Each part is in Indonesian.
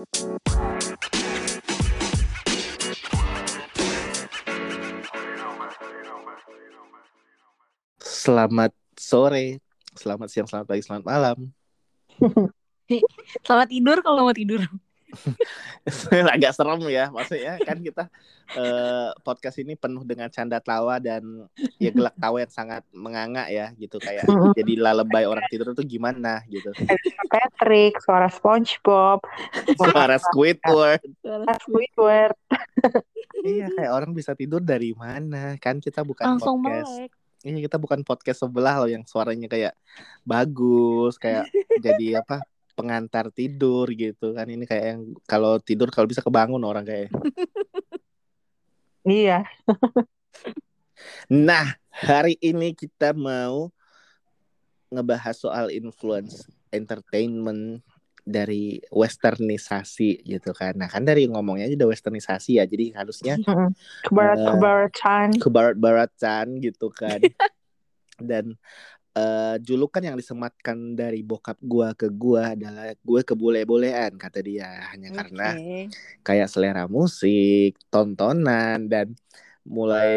Selamat sore, selamat siang, selamat pagi, selamat malam. Selamat tidur kalau mau tidur. Agak serem ya, maksudnya kan kita eh, podcast ini penuh dengan canda tawa dan ya gelak tawa yang sangat menganga ya, gitu kayak jadi lalebay orang tidur itu gimana gitu. Patrick, suara SpongeBob, Suara Squidward. suara Squidward. Iya, kayak orang bisa tidur dari mana? Kan kita bukan Langsung podcast. melek. Iya, kita bukan podcast sebelah loh yang suaranya kayak bagus, kayak jadi apa? Pengantar tidur gitu kan ini kayak yang kalau tidur kalau bisa kebangun orang kayak Iya. Nah, hari ini kita mau ngebahas soal influence entertainment dari westernisasi gitu kan. Nah, kan dari ngomongnya aja udah westernisasi ya. Jadi harusnya Kebarat Eh, kebaratan. ke barat-baratan gitu kan. Dan eh, julukan yang disematkan dari bokap gua ke gua adalah gue kebule-bolean kata dia hanya karena Oke. kayak selera musik, tontonan dan mulai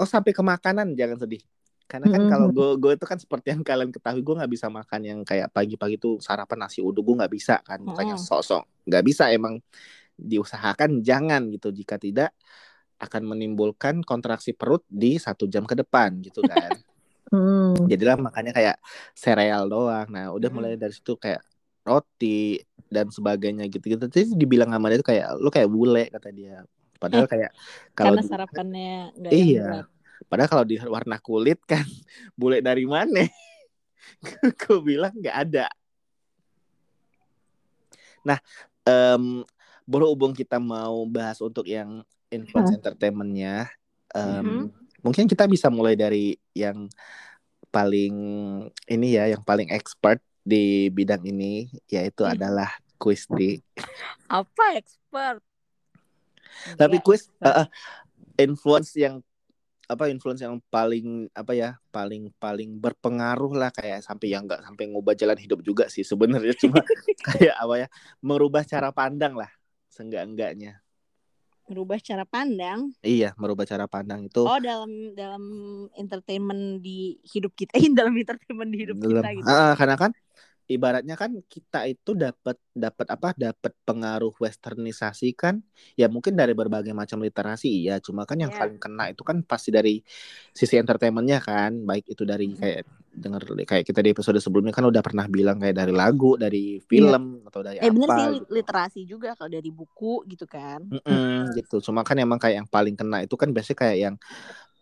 oh sampai ke makanan jangan sedih. Karena kan Mm-mm. kalau gue gue itu kan seperti yang kalian ketahui gue nggak bisa makan yang kayak pagi-pagi tuh sarapan nasi uduk gue nggak bisa kan makanya Mm-mm. sosok nggak bisa emang diusahakan jangan gitu jika tidak akan menimbulkan kontraksi perut di satu jam ke depan gitu kan. Hmm. Jadilah makanya kayak sereal doang. Nah, udah Hmm. mulai dari situ kayak roti dan sebagainya gitu-gitu. Terus dibilang sama dia tuh kayak lu kayak bule kata dia. Padahal kayak kalau Karena sarapannya nggak yang iya. Padahal kalau di warna kulit kan bule dari mana? Gue bilang nggak ada. Nah, em berhubung kita mau bahas untuk yang influence entertainmentnya, em, Mhm. Mungkin kita bisa mulai dari yang paling ini ya, yang paling expert di bidang ini, yaitu Hmm. adalah Quisti. Apa expert? Tapi expert. eh, eh, influence yang apa influence yang paling apa ya paling paling berpengaruh lah kayak sampai yang nggak sampai ngubah jalan hidup juga sih sebenarnya cuma kayak apa ya merubah cara pandang lah seenggak enggaknya merubah cara pandang. iya merubah cara pandang itu Oh dalam dalam entertainment di hidup kita, dalam entertainment di hidup dalam kita gitu. Ah, karena kan ibaratnya kan kita itu dapat dapat apa dapat pengaruh westernisasi kan ya mungkin dari berbagai macam literasi ya cuma kan yang Ya. paling kena itu kan pasti dari sisi entertainmentnya kan baik itu dari kayak dengar kayak kita di episode sebelumnya kan udah pernah bilang kayak dari lagu dari film atau dari Eh bener apa sih gitu. literasi juga kalau dari buku gitu kan. Mm-mm, gitu cuma kan emang kayak yang paling kena itu kan biasanya kayak yang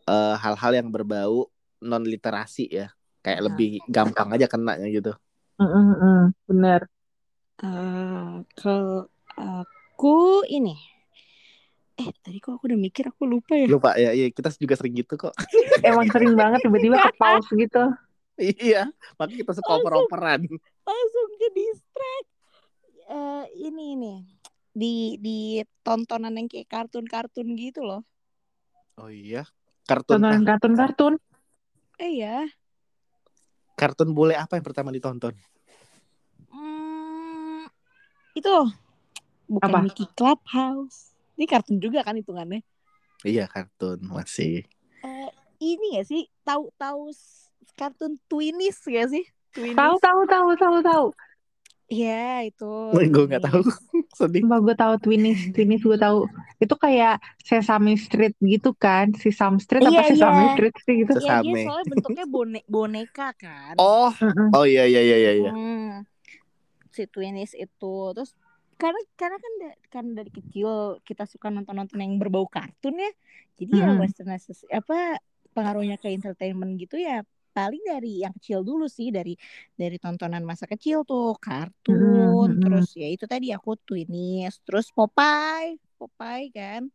eh, hal-hal yang berbau non literasi ya kayak Nah. lebih gampang aja kenanya gitu Mm-mm, Bener. Eh, kalau aku ini eh tadi kok aku udah mikir aku lupa ya lupa ya iya kita juga sering gitu kok Emang sering banget tiba-tiba ke pause gitu. Iya, makanya kita suka oper-operan. langsung ke distract Eh, ini nih di di tontonan yang kayak kartun-kartun gitu loh Oh iya, kartun Tontonan ah, kartun-kartun. eh ya kartun bule apa yang pertama ditonton? hmm, itu bukan Apa? Mickey Clubhouse ini kartun juga kan hitungannya Iya, kartun masih. Eh, ini gak sih tahu tahu kartun Twinnies gak sih Tahu tahu tahu tahu tahu. Iya itu Gue nggak tahu. Sedih. Mbak gue tahu Twinnies, Twinnies gue tahu. Itu kayak Sesame Street gitu kan? Sesame Street apa Iya, Sesame iya. Street sih gitu? Iya Sesame. soalnya bentuknya bone boneka kan Oh, oh iya iya iya iya. iya. Hmm, si Twinnies itu terus karena karena kan da- kan dari kecil kita suka nonton-nonton yang berbau kartun ya jadi ya Hmm. westernization apa pengaruhnya ke entertainment gitu ya paling dari yang kecil dulu sih dari dari tontonan masa kecil tuh kartun Hmm, hmm, terus ya itu tadi aku Twinnies terus Popeye Popeye kan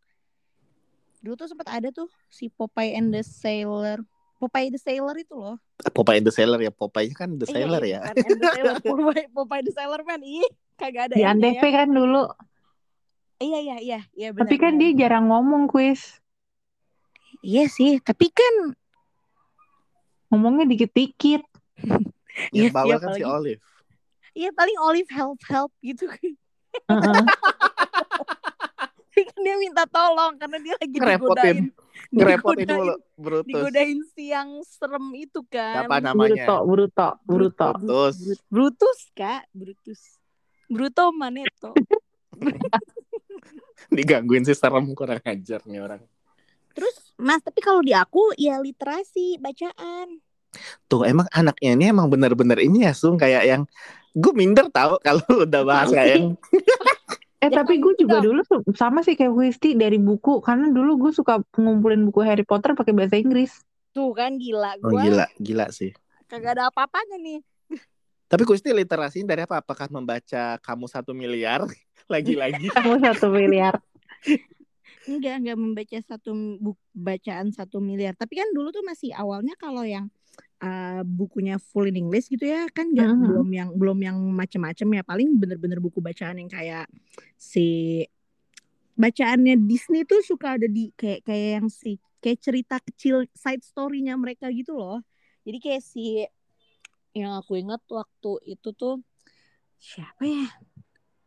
dulu tuh sempat ada tuh si Popeye and the Sailor Popeye the Sailor itu loh Popeye the Sailor ya, Popeye kan the Iya, Sailor iya, ya. kan, and the Sailor Popeye, Popeye the Sailor Man ih kagak ada Di Antv ya. kan dulu. Iya iya iya iya benar. Tapi kan benar. dia jarang ngomong kuis. Iya sih, tapi kan Ngomongnya dikit-dikit. Yang Iya, bawel iya, kan si Olive. iya paling Olive help help gitu kan. Heeh. Tapi kan dia minta tolong karena dia lagi Ngerepotin. digodain. Ngerepotin digodain- mulu Brutus. Digodain si yang serem itu kan. Siapa namanya? Bruto, Bruto, Bruto. Brutus. Brut- Brutus kak, Brutus. Bruto Maneto. Digangguin si serem kurang ajar nih orang. Terus Mas, tapi kalau di aku ya literasi, bacaan. Tuh emang anaknya ini emang bener-bener ini ya Sung kayak yang gue minder tau kalau udah bahas kayak yang Eh Ya, tapi gue kamu juga dong. dulu sama sih kayak Wisti dari buku karena dulu gue suka ngumpulin buku Harry Potter pakai bahasa Inggris. Tuh kan gila Oh gua gila, gila sih. kagak ada apa-apanya nih. Tapi Kusti literasi dari apa? Apakah membaca kamu satu miliar lagi-lagi? Kamu satu miliar. Enggak, enggak membaca satu bu- bacaan satu miliar. Tapi kan dulu tuh masih awalnya kalau yang uh, bukunya full in English gitu ya kan nggak Mhm. belum yang belum yang macem-macem ya paling bener-bener buku bacaan yang kayak si bacaannya Disney tuh suka ada di kayak kayak yang si kayak cerita kecil side story-nya mereka gitu loh. Jadi kayak si yang aku ingat waktu itu tuh siapa ya?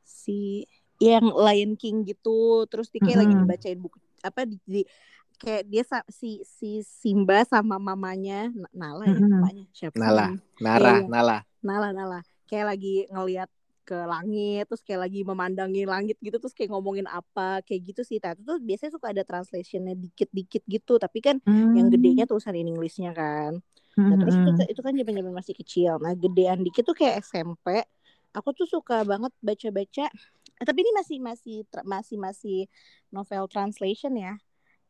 Si yang Lion King gitu, terus dia kayak lagi Mhm. dibacain buku apa di, di- kayak dia sa- si si Simba sama mamanya Nala ya mamanya siapa? Nala. Nara, Iya. Nala. Nala Nala kayak lagi ngelihat ke langit terus kayak lagi memandangi langit gitu terus kayak ngomongin apa kayak gitu sih tapi tuh biasanya suka ada translationnya dikit-dikit gitu tapi kan yang Hmm. gedenya tulisan in Englishnya kan nah terus itu, itu kan zaman masih kecil nah gedean dikit tuh kayak SMP aku tuh suka banget baca-baca eh, tapi ini masih masih masih masih novel translation ya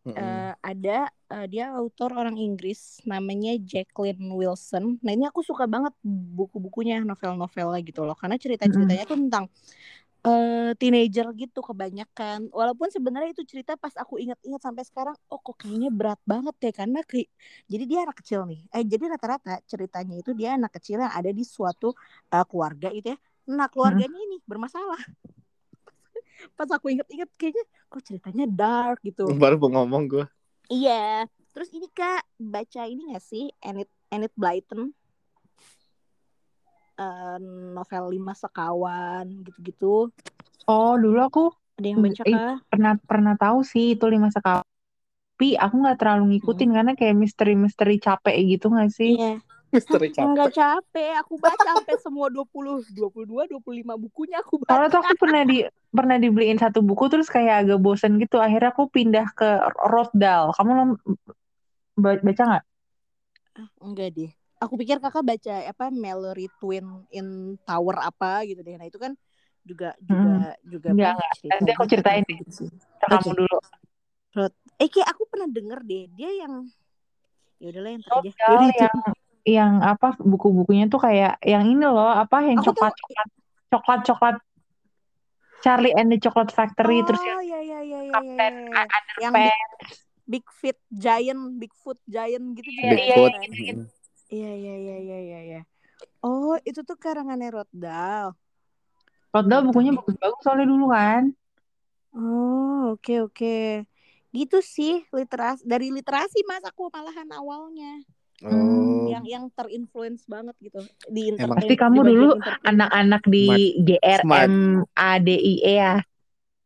Mm-mm. Eh, ada eh, dia autor orang Inggris namanya Jacqueline Wilson. Nah ini aku suka banget buku-bukunya novel-novelnya gitu loh karena cerita-ceritanya tuh tentang eh teenager gitu kebanyakan. Walaupun sebenarnya itu cerita pas aku ingat-ingat sampai sekarang, oh kok kayaknya berat banget ya karena kayak jadi dia anak kecil nih. Eh jadi rata-rata ceritanya itu dia anak kecil yang ada di suatu eh, keluarga gitu ya. Nah keluarganya ini bermasalah. Pas aku ingat-ingat kayaknya kok ceritanya dark gitu. Baru mau ngomong gue. Iya. Terus ini Kak, baca ini gak sih Enid Enid Blyton? Eh, novel lima sekawan gitu-gitu. Oh dulu aku Ada yang baca Eh, pernah pernah tahu sih itu lima sekali. Tapi aku nggak terlalu ngikutin karena kayak misteri-misteri capek gitu nggak sih? Iya. Misteri capek. Enggak capek, aku baca sampai semua 20, 22, 25 bukunya aku baca. tuh aku pernah di pernah dibeliin satu buku terus kayak agak bosen gitu. Akhirnya aku pindah ke Roald Dahl. Kamu baca nggak? Ah, enggak deh. Aku pikir kakak baca apa Mallory Twin in Tower apa gitu deh. Nah itu kan juga juga juga Enggak, apa, cerita Nanti aku ceritain deh. gitu Kamu Oke. dulu. Eh kayak aku pernah denger deh dia yang ya udahlah yang Yaudah, yang yang apa buku-bukunya tuh kayak yang ini loh apa yang Aku tuh- coklat coklat coklat coklat Charlie and the Chocolate Factory terus yang oh ya ya ya ya Kapten ya, ya. yang big, big fit giant bigfoot giant gitu juga Iya, ada iya, Bigfoot. kan? Mm-mm. iya iya iya iya iya iya oh itu tuh karangannya Roald Dahl Nggak bukunya bagus-bagus soalnya dulu kan. oh oke oke gitu sih literasi dari literasi mas aku malahan awalnya Oh. yang yang terinfluence banget gitu di Emang- entertain Pasti di kamu dulu. Anak-anak di GRM ADIE ya.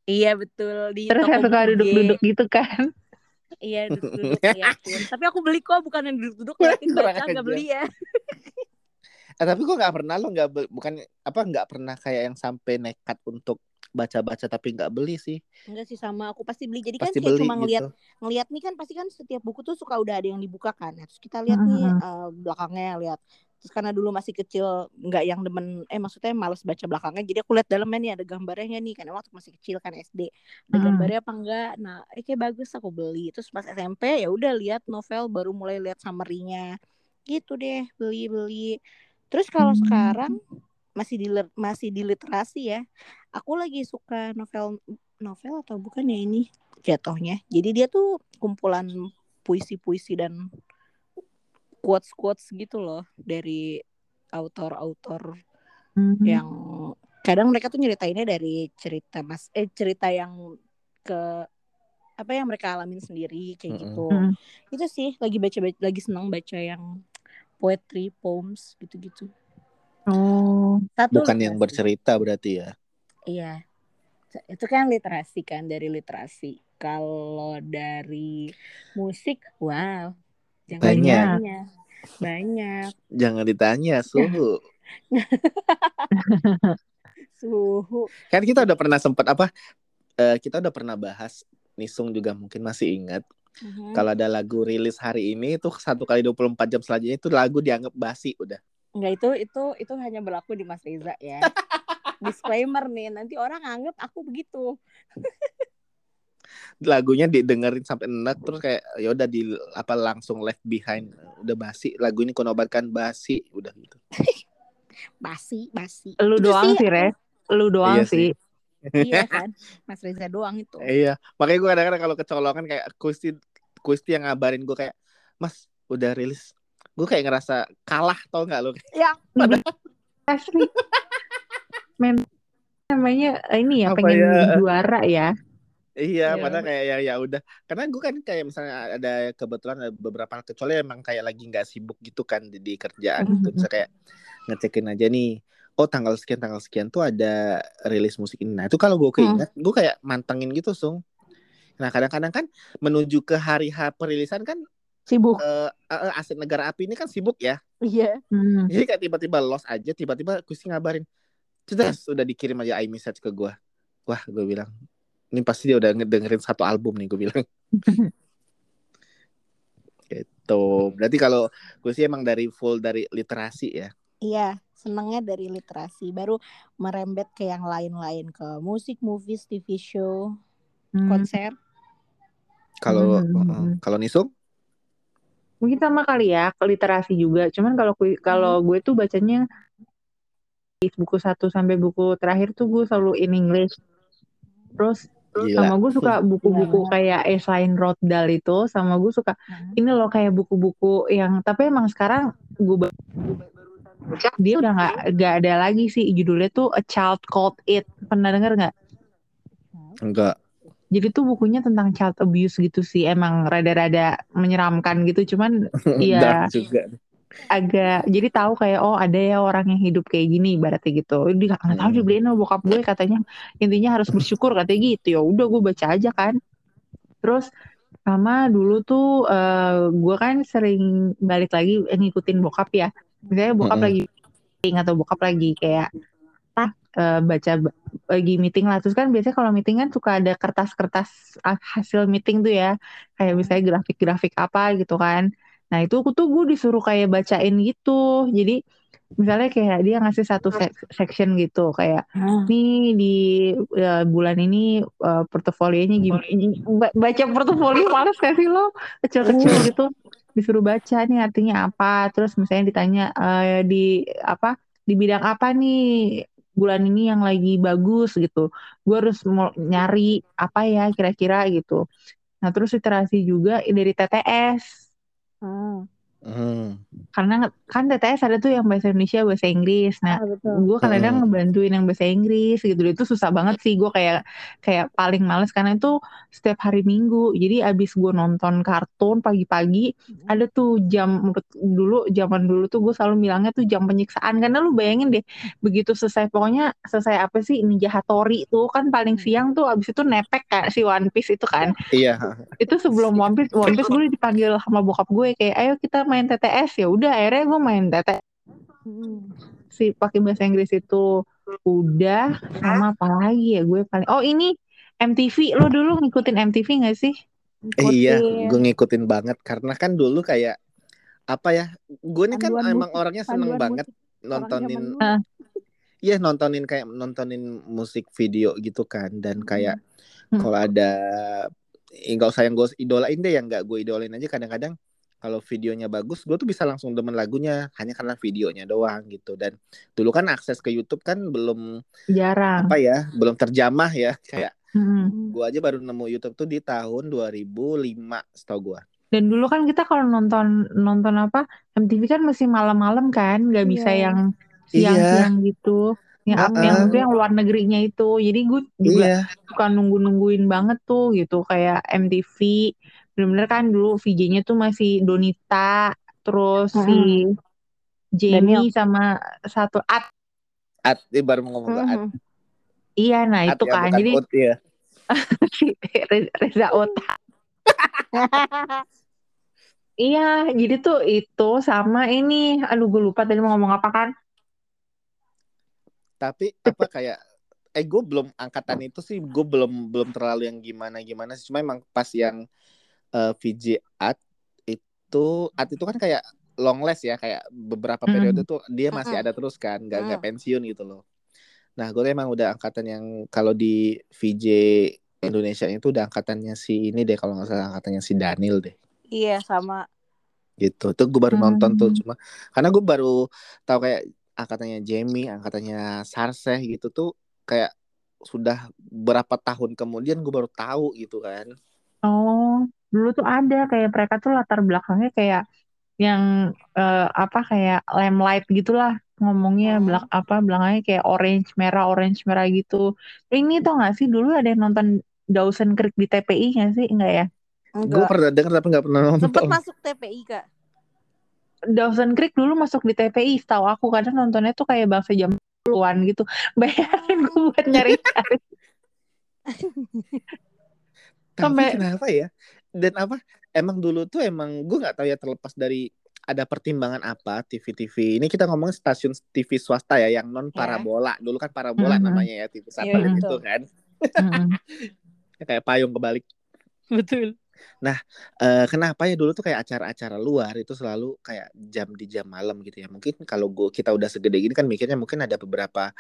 iya betul di Terus yang suka duduk-duduk gitu kan. iya duduk-duduk liatin tapi aku beli kok bukan yang duduk-duduk liatin Kurang baca nggak ajar. beli ya Eh, tapi gue nggak pernah lo nggak bukan apa nggak pernah kayak yang sampai nekat untuk baca-baca tapi nggak beli sih. Enggak sih sama aku pasti beli. Jadi kan Pasti kayak beli cuma ngelihat gitu. ngelihat nih kan pasti kan setiap buku tuh suka udah ada yang dibuka kan. Nah, terus kita lihat nih Mhm. eh, belakangnya lihat. Terus karena dulu masih kecil nggak yang demen eh maksudnya males baca belakangnya. Jadi aku lihat dalamnya nih ada gambarnya nih karena waktu masih kecil kan SD. Ada Mhm. gambarnya apa enggak? Nah, eh kayak bagus aku beli. Terus pas SMP ya udah lihat novel baru mulai lihat summary-nya. Gitu deh, beli-beli. Terus kalau Hmm. sekarang masih di masih di literasi ya. Aku lagi suka novel novel atau bukan ya ini jatuhnya. Jadi dia tuh kumpulan puisi-puisi dan quotes-quotes gitu loh dari autor-autor Mhm. yang kadang mereka tuh nyeritainnya dari cerita mas eh cerita yang ke apa yang mereka alamin sendiri kayak Mm-mm. gitu. Mhm. Itu sih lagi baca lagi senang baca yang poetry poems gitu-gitu. Oh. Satu Bukan yang literasi. bercerita berarti ya. Iya. itu kan literasi kan dari literasi. Kalau dari musik, wow, jangan Banyak. ditanya. Banyak. Jangan ditanya suhu. Suhu. Kan kita udah pernah sempat apa? eh, kita udah pernah bahas Nisung juga mungkin masih ingat Mhm. kalau ada lagu rilis hari ini itu satu kali 24 jam selanjutnya itu lagu dianggap basi udah. Enggak itu itu itu hanya berlaku di Mas Reza ya. Disclaimer nih, nanti orang anggap aku begitu. Lagunya didengerin sampai enak terus kayak ya udah di apa langsung left behind udah basi lagu ini konobatkan basi udah gitu. Basi, basi. Lu Itu doang sih, sih, Re. Lu doang Iya sih. sih. Iya kan, Mas Reza doang itu. Iya, makanya gue kadang-kadang kalau kecolongan kayak Kusti Kusti yang ngabarin gue kayak, Mas udah rilis, gue kayak ngerasa kalah tau nggak lo? Ya, Asli. Men namanya eh, ini ya Apa pengen ya? juara ya. Iya, Iya. padahal kayak ya ya udah. Karena gue kan kayak misalnya ada kebetulan ada beberapa kecuali emang kayak lagi nggak sibuk gitu kan di, di kerjaan gitu. Bisa kayak ngecekin aja nih. Oh tanggal sekian tanggal sekian tuh ada rilis musik ini. Nah itu kalau gue keinget, gue kayak mantengin gitu sung. Nah kadang-kadang kan menuju ke hari H perilisan kan sibuk. eh eh, aset negara api ini kan sibuk ya. Iya. Hmm. Jadi kayak tiba-tiba lost aja, tiba-tiba Kusti ngabarin. Cedas, udah dikirim aja iMessage ke gue. Wah, gue bilang, ini pasti dia udah ngedengerin satu album nih, gue bilang. gitu. Berarti kalau Kusti emang dari full dari literasi ya. Iya, senengnya dari literasi. Baru merembet ke yang lain-lain ke musik, movies, TV show, Hmm. konser. Kalau Hmm. kalau Nisung, Mungkin sama kali ya, ke literasi juga. Cuman kalau kalau gue tuh bacanya buku satu sampai buku terakhir tuh gue selalu in English. Terus gila. sama gue suka buku-buku kayak Esain Rothdahl itu. Sama gue suka Hmm. ini loh kayak buku-buku yang tapi emang sekarang gue ba- baca dia udah nggak nggak ada lagi sih judulnya tuh A Child Called It. Pernah denger nggak? Enggak. Jadi tuh bukunya tentang child abuse gitu sih. Emang rada-rada menyeramkan gitu. Cuman Iya. Juga. agak jadi tahu kayak oh ada ya orang yang hidup kayak gini ibaratnya gitu dia nggak tahu Hmm. dibeliin sama bokap gue katanya intinya harus bersyukur katanya gitu ya udah gue baca aja kan terus sama dulu tuh eh, gue kan sering balik lagi eh, ngikutin bokap ya misalnya bokap lagi meeting atau bokap lagi kayak eh, baca lagi meeting lah terus kan biasanya kalau meeting kan suka ada kertas-kertas hasil meeting tuh ya kayak misalnya grafik-grafik apa gitu kan Nah itu aku tuh gue disuruh kayak bacain gitu. Jadi misalnya kayak dia ngasih satu sek- section gitu kayak nih di ya, bulan ini eh, portofolionya gimana. Ba- Baca portofolio males gak sih lo? Kecil-kecil gitu. Disuruh baca nih artinya apa. Terus misalnya ditanya eh, di apa di bidang apa nih bulan ini yang lagi bagus gitu. Gue harus nyari apa ya kira-kira gitu. Nah terus literasi juga dari TTS Hmm. Hmm. karena kan TTS ada tuh yang bahasa Indonesia bahasa Inggris nah Ah, betul. gue kadang Hmm. ngebantuin yang bahasa Inggris gitu itu susah banget sih gue kayak kayak paling males karena itu setiap hari Minggu jadi abis gue nonton kartun pagi-pagi ada tuh jam menurut dulu zaman dulu tuh gue selalu bilangnya tuh jam penyiksaan karena lu bayangin deh begitu selesai pokoknya selesai apa sih Ninja Hattori tuh kan paling siang tuh abis itu nepek kan si One Piece itu kan Iya. itu sebelum One Piece One Piece gue dipanggil sama bokap gue kayak ayo kita main TTS ya udah akhirnya gue main TTS si pakai bahasa Inggris itu udah sama apa lagi ya gue paling oh ini MTV lo dulu ngikutin MTV gak sih Iya, Ngikutin. gue ngikutin banget karena kan dulu kayak apa ya? Gue ini kan Panduan emang musik, orangnya seneng Panduan banget musik nontonin. Iya nontonin kayak nontonin musik video gitu kan dan kayak Hmm. kalau ada eh, nggak usah yang gue idolain deh yang nggak gue idolain aja kadang-kadang kalau videonya bagus gue tuh bisa langsung demen lagunya hanya karena videonya doang gitu dan dulu kan akses ke YouTube kan belum jarang apa ya belum terjamah ya kayak Hmm. Gue aja baru nemu YouTube tuh di tahun 2005 setahu gue dan dulu kan kita kalau nonton nonton apa MTV kan masih malam-malam kan nggak bisa Iya. yang Iya. siang-siang gitu yang Uh-uh. yang itu yang luar negerinya itu jadi gue juga iya suka nunggu-nungguin banget tuh gitu kayak MTV bener-bener kan dulu VJ-nya tuh masih Donita terus si Jamie Daniel. sama satu At At, baru mau ngomong ke At. Iya, nah At itu ya, kan. bukan Jadi Ut ya. si Re- Reza Ota. Iya, jadi tuh itu sama ini. Aduh, gue lupa tadi mau ngomong apa kan? Tapi apa kayak eh gue belum angkatan itu sih gue belum belum terlalu yang gimana gimana sih cuma emang pas yang eh, VJ Art itu Art itu kan kayak long last ya kayak beberapa Mm. periode tuh dia masih Mm-mm. ada terus kan nggak nggak Mm. pensiun gitu loh nah gue emang udah angkatan yang kalau di VJ Indonesia itu udah angkatannya si ini deh kalau nggak salah angkatannya si Daniel deh Iya sama. gitu tuh gue baru nonton tuh Hmm. cuma karena gue baru tahu kayak angkatannya Jamie angkatannya Sarseh gitu tuh kayak sudah berapa tahun kemudian gue baru tahu gitu kan dulu tuh ada kayak mereka tuh latar belakangnya kayak yang eh, apa kayak lamplight gitulah ngomongnya Hmm. belak apa belakangnya kayak orange merah orange merah gitu. Ini tau gak sih dulu ada yang nonton Dawson Creek di TPI gak sih? Enggak ya? gue pernah denger tapi nggak pernah Sempet nonton masuk TPI kak. Dawson Creek dulu masuk di TPI, setahu aku kadang nontonnya tuh kayak bangsa jam 10-an gitu. Bayangin gue buat nyari-nyari. tapi Sampai- kenapa ya dan apa emang dulu tuh emang gue nggak tahu ya terlepas dari ada pertimbangan apa TV-TV ini kita ngomongin stasiun TV swasta ya yang non parabola dulu kan parabola Mhm. namanya ya TV Iya, satelit betul. itu kan Mm-mm. kayak payung kebalik Betul. Eh, kenapa ya dulu tuh kayak acara-acara luar itu selalu kayak jam di jam malam gitu ya mungkin kalau gua kita udah segede gini kan mikirnya mungkin ada beberapa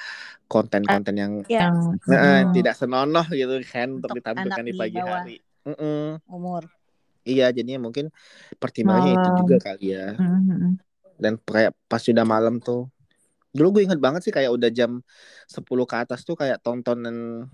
konten-konten yang Ya. Yang eh, mm, tidak senonoh gitu kan untuk Untuk ditampilkan di di pagi bawah. hari Mm-mm. Umur. iya jadinya mungkin pertimbangannya itu juga kali ya mm-mm. dan kayak pas sudah malam tuh dulu gue inget banget sih kayak udah jam 10 ke atas tuh kayak tontonan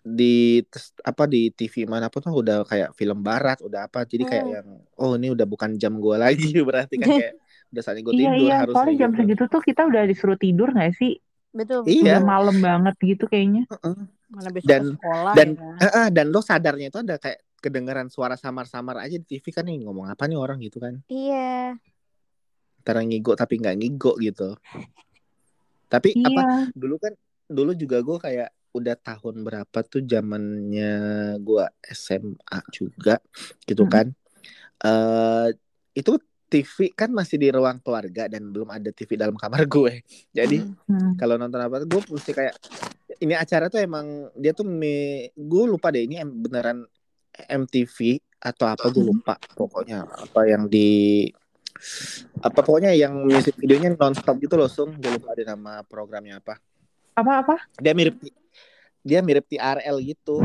di apa di TV mana pun tuh udah kayak film barat udah apa jadi kayak Hmm. yang oh ini udah bukan jam gue lagi berarti kan kayak udah saatnya gue Iya tidur iya, harusnya soalnya jam gitu. segitu tuh kita udah disuruh tidur gak sih? Betul. Iya. Udah malam banget gitu kayaknya. Heeh. Mana besok Dan- ke sekolah dan ya. Eh, dan lo sadarnya itu ada kayak kedengeran suara samar-samar aja di TV kan nih ngomong apa nih orang gitu kan Iya. antara ngigo tapi nggak ngigo gitu tapi apa Iya. dulu kan dulu juga gue kayak udah tahun berapa tuh zamannya gue SMA juga gitu Mm. kan eh itu TV kan masih di ruang keluarga dan belum ada TV dalam kamar gue jadi Hmm. kalau nonton apa gue mesti kayak ini acara tuh emang dia tuh me, gue lupa deh ini beneran MTV atau apa gue lupa pokoknya apa yang di apa pokoknya yang musik videonya nonstop gitu loh sung gue lupa ada nama programnya apa Apa-apa? dia mirip dia mirip TRL gitu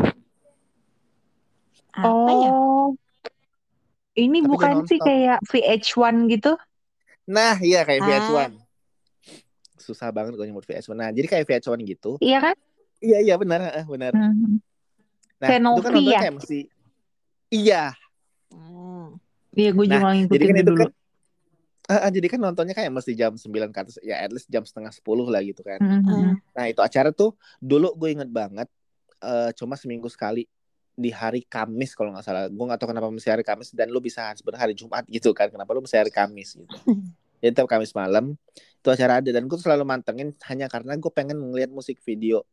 Apa ya? Oh. Ini Tapi bukan sih kayak VH1 gitu? nah iya kayak Ah. VH1 susah banget gue nyebut VH1 nah jadi kayak VH1 gitu Iya kan? iya iya benar eh, benar Hmm. nah Channel itu kan nonton ya? kayak mesti iya. Hmm. Iya, gue juga Nah, ngikutin jadi kan itu dulu. kan eh, jadi kan nontonnya kayak mesti jam 9 ke atas ya at least jam setengah 10 lah gitu kan. Hmm, hmm, nah itu acara tuh dulu gue inget banget eh, cuma seminggu sekali di hari Kamis kalau nggak salah. Gue nggak tahu kenapa mesti hari Kamis dan lu bisa sebenarnya hari Jumat gitu kan. Kenapa lu mesti hari Kamis gitu. Jadi tiap Kamis malam itu acara ada dan gue selalu mantengin hanya karena gue pengen ngeliat musik video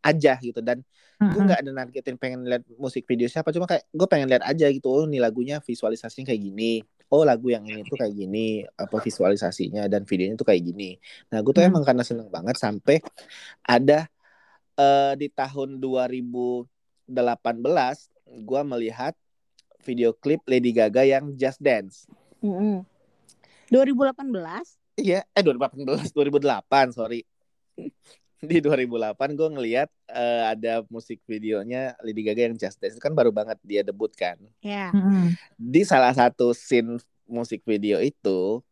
aja gitu. Dan hmm, gue nggak ada nargetin pengen lihat musik video siapa cuma kayak gue pengen lihat aja gitu oh ini lagunya visualisasinya kayak gini. Oh lagu yang ini tuh kayak gini apa visualisasinya dan videonya tuh kayak gini. Nah gue tuh Hmm. emang karena seneng banget sampai ada eh, di tahun 2018 gue melihat video klip Lady Gaga yang Just Dance. Mm-mm. 2018 iya eh 2018 2008 sorry di 2008 gue ngelihat eh, ada musik videonya Lady Gaga yang Just Dance itu kan baru banget dia debut kan ya. hmm, hmm. di salah satu scene musik video itu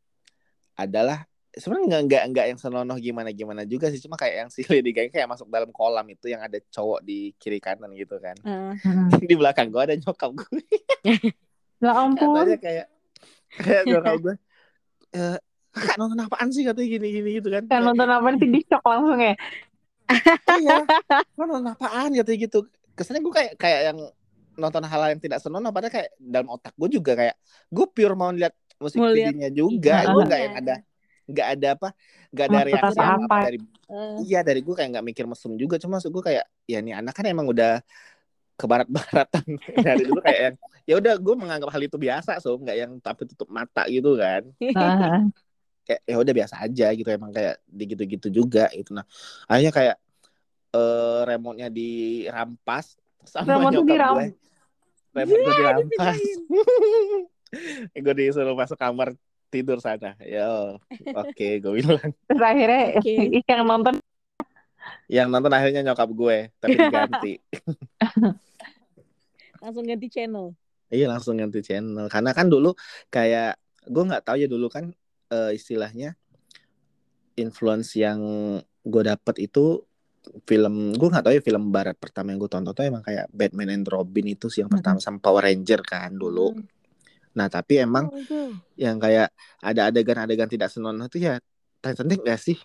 adalah sebenarnya nggak nggak nggak yang senonoh gimana gimana juga sih cuma kayak yang si Lady Gaga kayak masuk dalam kolam itu yang ada cowok di kiri kanan gitu kan Hmm. di belakang gue ada nyokap gue Ya ampun. katanya kayak kayak nyokap gue eh kakak nonton apaan sih katanya gini gini gitu kan Kan nonton apa sih di shock langsung ya? iya lo nonton apaan katanya gitu kesannya gue kayak kayak yang nonton hal yang tidak senonoh padahal kayak dalam otak gue juga kayak gue pure mau lihat musik Mau videonya juga Iya. gue nggak yang ada nggak ada apa nggak ada Maksud reaksi apa, apa? dari Eh, iya dari gue kayak nggak mikir mesum juga cuma maksud gue kayak ya nih anak kan emang udah ke barat-baratan dari dulu kayak yang ya udah gue menganggap hal itu biasa so nggak yang tapi tutup mata gitu kan Heeh. kayak ya udah biasa aja gitu emang kayak di gitu-gitu juga gitu. Nah akhirnya kayak eh remote-nya dirampas sama Remote nyokap diram- gue remote gue dirampas gue disuruh masuk kamar tidur sana. Ya oke gue bilang. Terus akhirnya Oke. yang nonton? Yang nonton akhirnya nyokap gue tapi diganti. Langsung ganti channel. iya langsung ganti channel. Karena kan dulu kayak gue nggak tahu ya dulu kan eh, istilahnya influence yang gue dapet itu film gue nggak tahu ya film barat pertama yang gue tonton tuh emang kayak Batman and Robin itu sih yang pertama sama Power Ranger kan dulu Hmm. nah tapi emang Oh, yang kayak ada adegan-adegan tidak senonoh itu ya Titanic gak sih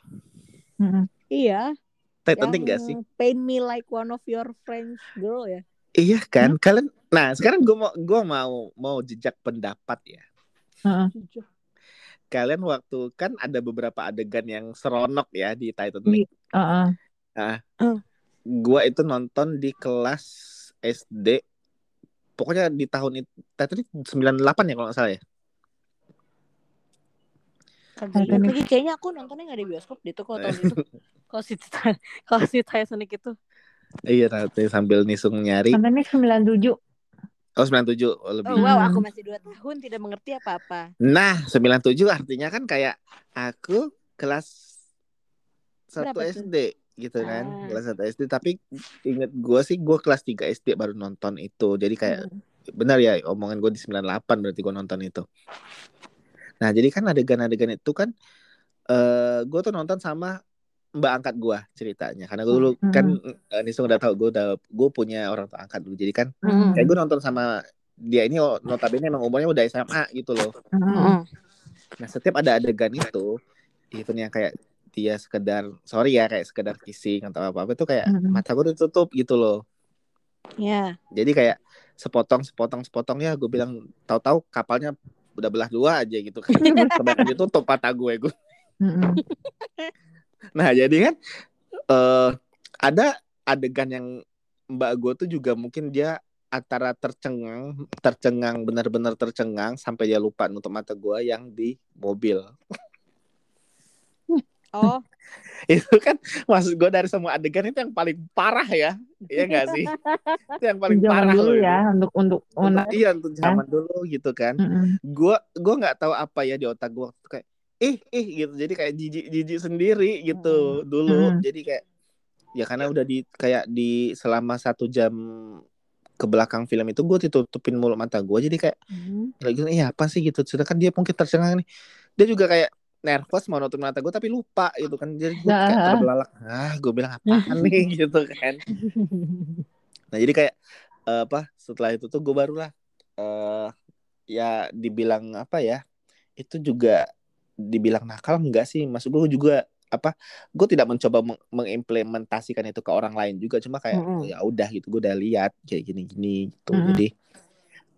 Mm-mm. Iya. Titanic yang gak sih Paint me like one of your French girl ya. iya kan kalian nah sekarang gue mau gue mau mau jejak pendapat ya Heeh. Kalian waktu kan ada beberapa adegan yang seronok ya di Titanic Heeh. gua itu nonton di kelas SD pokoknya di tahun itu Titanic 98 ya kalau nggak salah ya Kagak ingat Titanic. lagi kayaknya aku nontonnya nggak di bioskop deh tuh kalau tahun itu. Kalau si Titan- kalau si Titanic itu. iya nanti sambil nisung nyari Nontonnya 97 oh 97 lebih Oh wow, Hmm. aku masih dua tahun tidak mengerti apa-apa. nah 97 artinya kan kayak aku kelas satu Berapa tuh? SD gitu kan Ah. kelas satu SD tapi inget gua sih gua kelas 3 SD baru nonton itu jadi kayak Hmm. benar ya omongan gue di 98 berarti gue nonton itu. Nah jadi kan adegan-adegan itu kan eh gue tuh nonton sama mbak angkat gue ceritanya karena gue dulu Hmm. kan eh, Nisung udah tahu gue udah gue punya orang tua angkat dulu jadi kan Hmm. kayak gue nonton sama dia ini oh, notabene emang umurnya udah SMA gitu loh. Mm-mm. Nah setiap ada adegan itu even yang kayak dia sekedar sorry ya kayak sekedar kissing atau apa apa itu kayak Hmm. mata gue ditutup gitu loh. Ya. Jadi kayak sepotong sepotong sepotong ya gue bilang tahu-tahu kapalnya udah belah dua aja gitu kan. Kebanyakan ditutup mata gue gue. Heeh. Nah jadi kan eh ada adegan yang mbak gue tuh juga mungkin dia antara tercengang tercengang benar-benar tercengang sampai dia lupa nutup mata gue yang di mobil. Oh, itu kan maksud gue dari semua adegan itu yang paling parah ya. Iya gak sih? itu yang paling Zaman parah dulu loh. ya itu. untuk untuk Untuk- untuk iya untuk zaman dulu gitu kan. Gue gue nggak tahu apa ya di otak gue waktu kayak ih ih gitu. Jadi kayak jijik jijik sendiri gitu dulu. Hmm. jadi kayak ya karena udah di kayak di selama satu jam ke belakang film itu gue ditutupin mulut mata gue jadi kayak Hmm. lagi iya apa sih? Gitu. Sedangkan dia mungkin tercengang nih. Dia juga kayak nervous mau nutup mata gue tapi lupa gitu kan. Jadi gue kayak terbelalak ah gue bilang apaan nih? Gitu kan. Nah jadi kayak eh, apa setelah itu tuh gue barulah eh ya dibilang apa ya itu juga dibilang nakal enggak sih. Maksud gue juga apa gue tidak mencoba meng- mengimplementasikan itu ke orang lain juga. Cuma kayak Mm-mm. ya udah gitu. Gue udah lihat kayak gini-gini gitu. Mm-mm. jadi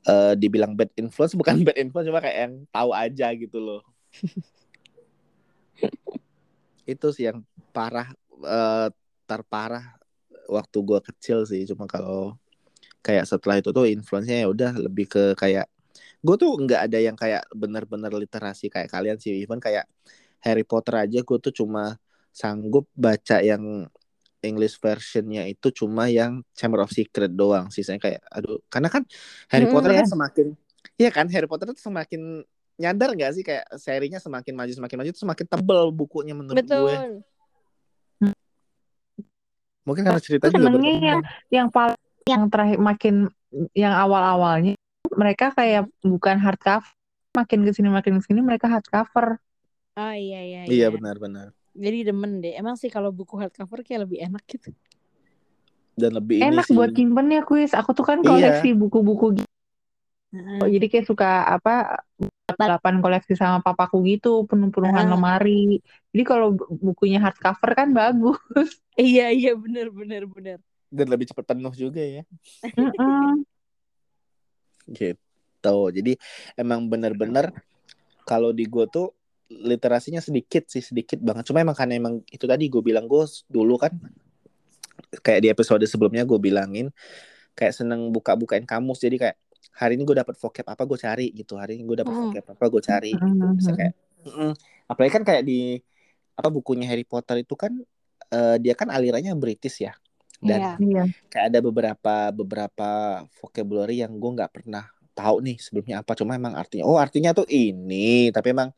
eh dibilang bad influence bukan bad influence cuma kayak yang tahu aja gitu loh. Itu sih yang parah eh, terparah waktu gua kecil sih. Cuma kalau kayak setelah itu tuh influence-nya ya udah lebih ke kayak gue tuh nggak ada yang kayak bener-bener literasi kayak kalian sih. Even kayak Harry Potter aja gue tuh cuma sanggup baca yang English versionnya itu cuma yang Chamber of Secret doang sisanya kayak aduh karena kan Harry Mm, Potter ya. kan semakin Iya kan? Harry Potter tuh semakin nyadar nggak sih? Kayak serinya semakin maju semakin maju tuh semakin tebel bukunya menurut gue. Betul. mungkin karena cerita juga yang yang paling yang terakhir makin yang awal-awalnya mereka kayak bukan hardcover makin ke sini makin ke sini mereka hardcover Oh iya iya. iya benar-benar Jadi demen deh. Emang sih kalau buku hardcover kayak lebih enak gitu. dan lebih ini enak buat nyimpen ya kuis aku tuh kan Iya. koleksi buku-buku gitu Heeh. jadi kayak suka apa delapan koleksi sama papaku gitu penuh-penuhan Ah. lemari jadi kalau bu- bukunya hardcover kan bagus Iya iya bener bener bener. dan lebih cepat penuh juga ya. Gitu jadi emang bener-bener kalau di gue tuh literasinya sedikit sih sedikit banget cuma emang karena emang itu tadi gue bilang gue dulu kan kayak di episode sebelumnya gue bilangin kayak seneng buka-bukain kamus jadi kayak hari ini gue dapat vocab apa gue cari gitu hari ini gue dapat Hmm. vocab apa gue cari gitu bisa Mhm. kayak Mm-mm. apalagi kan kayak di apa bukunya Harry Potter itu kan eh, dia kan alirannya British ya dan Iya. Iya. kayak ada beberapa beberapa vocabulary yang gue nggak pernah tahu nih sebelumnya apa. Cuma emang artinya oh artinya tuh ini tapi emang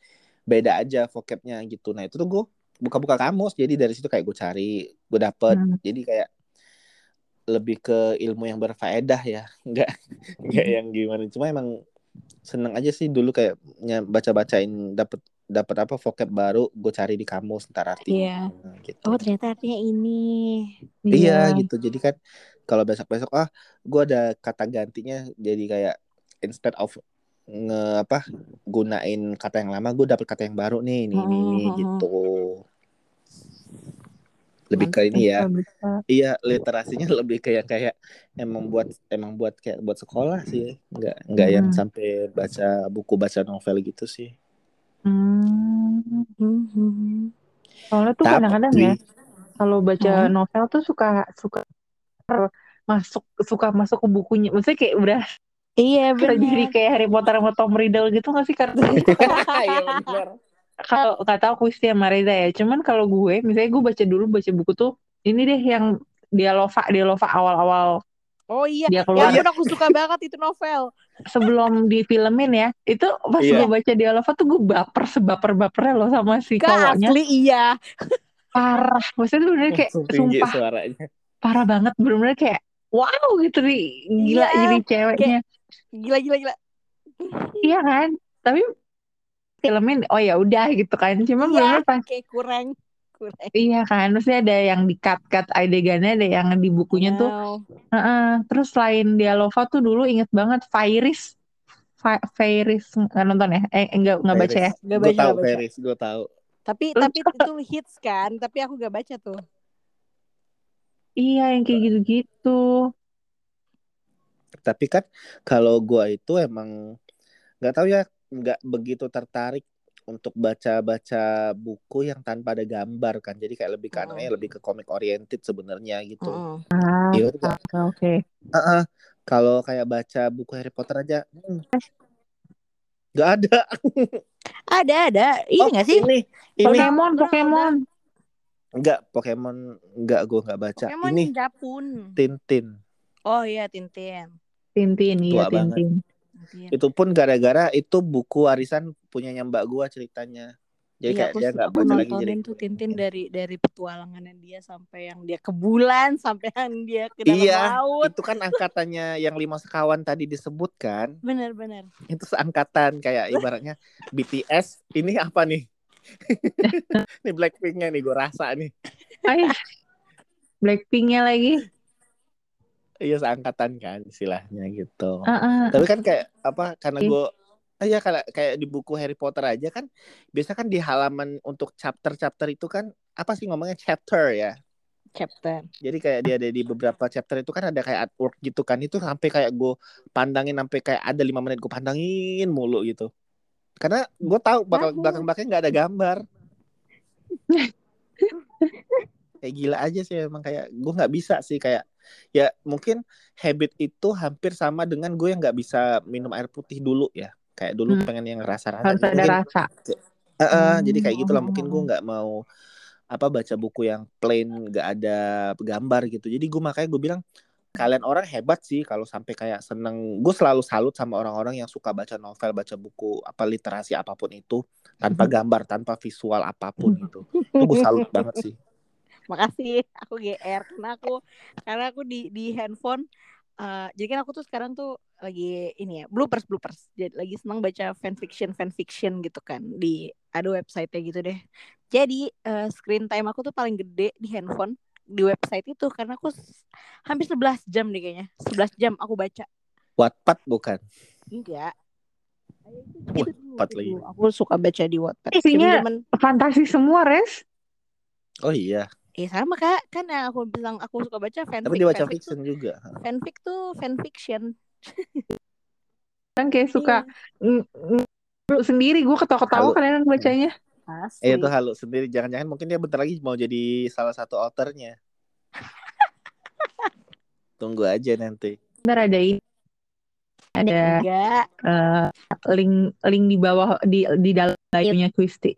beda aja vocabnya gitu. Nah itu tuh gue buka-buka kamus. Jadi dari situ kayak gue cari gue dapet. Hmm. jadi kayak lebih ke ilmu yang berfaedah ya. Nggak nggak yang gimana. Cuma emang seneng aja sih dulu kayak baca-bacain dapet dapat apa vocab baru gue cari di kamus ntar artinya gitu Oh ternyata artinya ini. Iya gitu. Jadi kan kalau besok-besok ah gue ada kata gantinya jadi kayak instead of nge apa gunain kata yang lama gue dapet kata yang baru nih ini ini, Mhm. gitu. Lebih ke ini ya. Iya, literasinya lebih kayak kayak emang buat emang buat kayak buat sekolah sih. Nggak nggak yang Hmm. sampai baca buku baca novel gitu sih. Hmm. Soalnya tuh kadang-kadang ya kalau baca Hmm. novel tuh suka suka masuk suka masuk ke bukunya. Maksudnya kayak udah Iya bisa jadi benar. kayak Harry Potter sama Tom Riddle gitu gak sih karakternya? Iya benar. kalau nggak tahu aku istilah sama Reza ya. Cuman kalau gue, misalnya gue baca dulu baca buku tuh ini deh yang dialova dialova awal-awal Oh iya. dia Ya keluar ampun aku suka banget itu novel. sebelum difilmin ya. Itu pas Iya. gue baca dialova tuh gue baper sebaper-bapernya loh sama si cowoknya. asli iya. Parah. Maksudnya tuh bener kayak tinggi sumpah suaranya. parah banget bener-bener kayak wow gitu nih gila Iya, jadi ceweknya. Gila gila gila. Iya kan? Tapi filmin oh ya udah gitu kan. Cuma Iya. bener-bener pas Kayak kurang. Kurang. Iya kan, maksudnya ada yang di cut-cut adegannya, ada yang di bukunya tuh Wow. Heeh, terus selain Dialova tuh dulu inget banget Fairis. Fa Fairis nggak nonton ya? Eh enggak enggak baca ya? Nggak Gue baca, tahu nggak baca. Feris, gue tahu. Tapi tapi itu hits kan. Tapi aku gak baca tuh. Iya yang kayak gitu-gitu. Tapi kan kalau gua itu emang nggak tahu ya nggak begitu tertarik untuk baca-baca buku yang tanpa ada gambar kan. Jadi kayak lebih ke Mm. anaknya lebih ke comic oriented sebenarnya gitu. Mm-mm. Ah, Iya juga. oke oke. Heeh. Kalau kayak baca buku Harry Potter aja hmm, nggak ada. Ada ada. Ini Oh, gak sih? Ini ini Pokemon, Pokemon. nggak Pokemon nggak gua nggak baca. Pokemon Ini Japun. Tintin. Oh iya Tintin. Tintin, iya Tua banget. Tintin. Itu pun gara-gara itu buku warisan punyanya Mbak gua ceritanya. Jadi Iya, kayak aku, dia nggak aku baca lagi jadi nontonin tuh Tintin dari dari petualangannya dia sampai yang dia ke bulan sampai yang dia ke dalam Iya, laut. itu kan angkatannya yang lima sekawan tadi disebutkan. Bener-bener. Itu seangkatan kayak ibaratnya BTS. Ini apa nih? ini Blackpinknya nih gue rasa nih. Ay, Blackpinknya lagi. Iya seangkatan kan istilahnya gitu. Ah, ah. Tapi kan kayak apa? Karena Ih. gue Iya kayak kayak di buku Harry Potter aja kan biasa kan di halaman untuk chapter-chapter itu kan apa sih ngomongnya chapter ya. Chapter. Jadi kayak dia ada di beberapa chapter itu kan ada kayak artwork gitu kan itu sampai kayak gue pandangin sampai kayak ada lima menit gue pandangin mulu gitu. Karena gue tahu bakal Bagus. belakang belakangnya nggak ada gambar. kayak gila aja sih emang kayak gue nggak bisa sih kayak ya mungkin habit itu hampir sama dengan gue yang nggak bisa minum air putih dulu ya. Kayak dulu Hmm. pengen yang rasa-rasa. Harus ada Mungkin- rasa. Eh, eh, Hmm. jadi kayak gitulah mungkin gue nggak mau apa baca buku yang plain nggak ada gambar gitu jadi gue makanya gue bilang kalian orang hebat sih kalau sampai kayak seneng gue selalu salut sama orang-orang yang suka baca novel baca buku apa literasi apa pun itu tanpa gambar tanpa visual apa pun gitu itu gue salut banget sih Makasih, aku GR karena aku karena aku di di handphone eh, jadi kan aku tuh sekarang tuh lagi ini ya bloopers bloopers. Jadi lagi senang baca fanfiction fanfiction gitu kan di ada website gitu deh. Jadi eh, screen time aku tuh paling gede di handphone di website itu karena aku hampir 11 jam deh kayaknya 11 jam aku baca. Wattpad bukan? Enggak. Wattpad lagi. dulu. aku suka baca di Wattpad. Isinya- Fantasi semua, Res. oh iya Eh sama kak, kan yang aku bilang aku suka baca fanfic. tapi dibaca fanfic fiction tuh, juga fanfic tuh fanfiction. Kan kayak suka Iya. sendiri gue ketawa-ketawa kadang bacanya. Asli. Eh, itu halu sendiri. Jangan-jangan mungkin dia bentar lagi mau jadi salah satu authornya. Tunggu aja nanti. Ntar ada ini. Ada eh, link link di bawah di di dalam layarnya Kristi.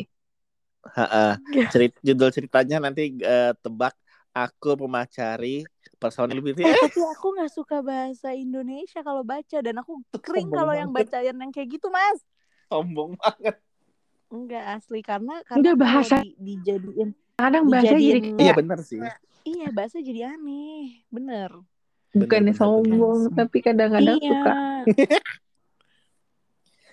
Cerit, judul ceritanya nanti eh, tebak aku memacari personil beauty. Eh, tapi aku nggak suka bahasa Indonesia kalau baca dan aku kering Sombong kalau yang bacaan yang kayak gitu mas. Sombong banget. Enggak asli karena karena bahasa- di- dijadiin Kadang bahasa jadi Iya benar sih. iya bahasa jadi aneh bener. bukannya bener, bener. sombong tapi kadang-kadang iya. suka.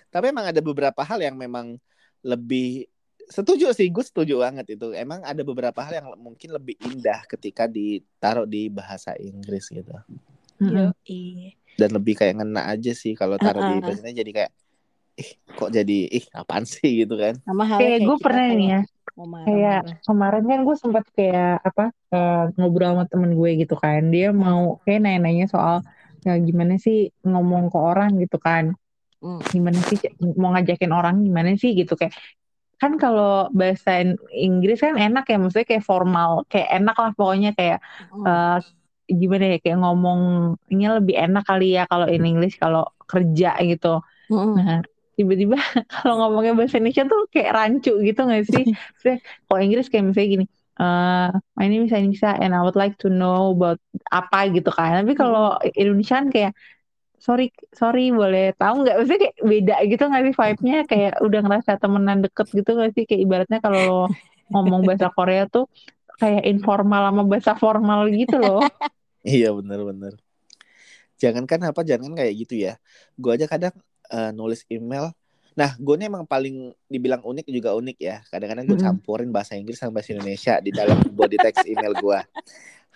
Tapi emang ada beberapa hal yang memang lebih setuju sih, gue setuju banget itu. Emang ada beberapa hal yang mungkin lebih indah ketika ditaruh di bahasa Inggris gitu. Iya. Dan lebih kayak ngena aja sih kalau taruh di Uh-uh. bahasa Indonesia jadi kayak ih kok jadi ih apaan sih gitu kan. Sama halnya Kayak gue kita pernah nih ya, mau kayak kemarin kan gue sempat kayak apa eh, ngobrol sama temen gue gitu kan dia mau kayak nanya-nanya soal ya, gimana sih ngomong ke orang gitu kan Hmm. gimana sih mau ngajakin orang gimana sih gitu kayak kan kalau bahasa In- Inggris kan enak ya maksudnya kayak formal kayak enak lah pokoknya kayak Mm. eh, gimana ya kayak ngomongnya lebih enak kali ya kalau in English kalau kerja gitu Mm-mm. Nah, tiba-tiba kalau ngomongnya bahasa Indonesia tuh kayak rancu gitu gak sih? Kalau Inggris kayak misalnya gini, eh my name is Anissa and I would like to know about apa gitu kan. Tapi kalau Indonesia kan kayak sorry sorry boleh tahu nggak? Maksudnya kayak beda gitu nggak sih vibe-nya kayak udah ngerasa temenan deket gitu nggak sih? Kayak ibaratnya kalau ngomong bahasa Korea tuh kayak informal sama bahasa formal gitu loh. Iya bener-bener. Jangankan apa, jangan kayak gitu ya. Gue aja kadang eh, nulis email. Nah, gue ini emang paling dibilang unik juga unik ya. Kadang-kadang gue campurin bahasa Inggris sama bahasa Indonesia di dalam body text email gue.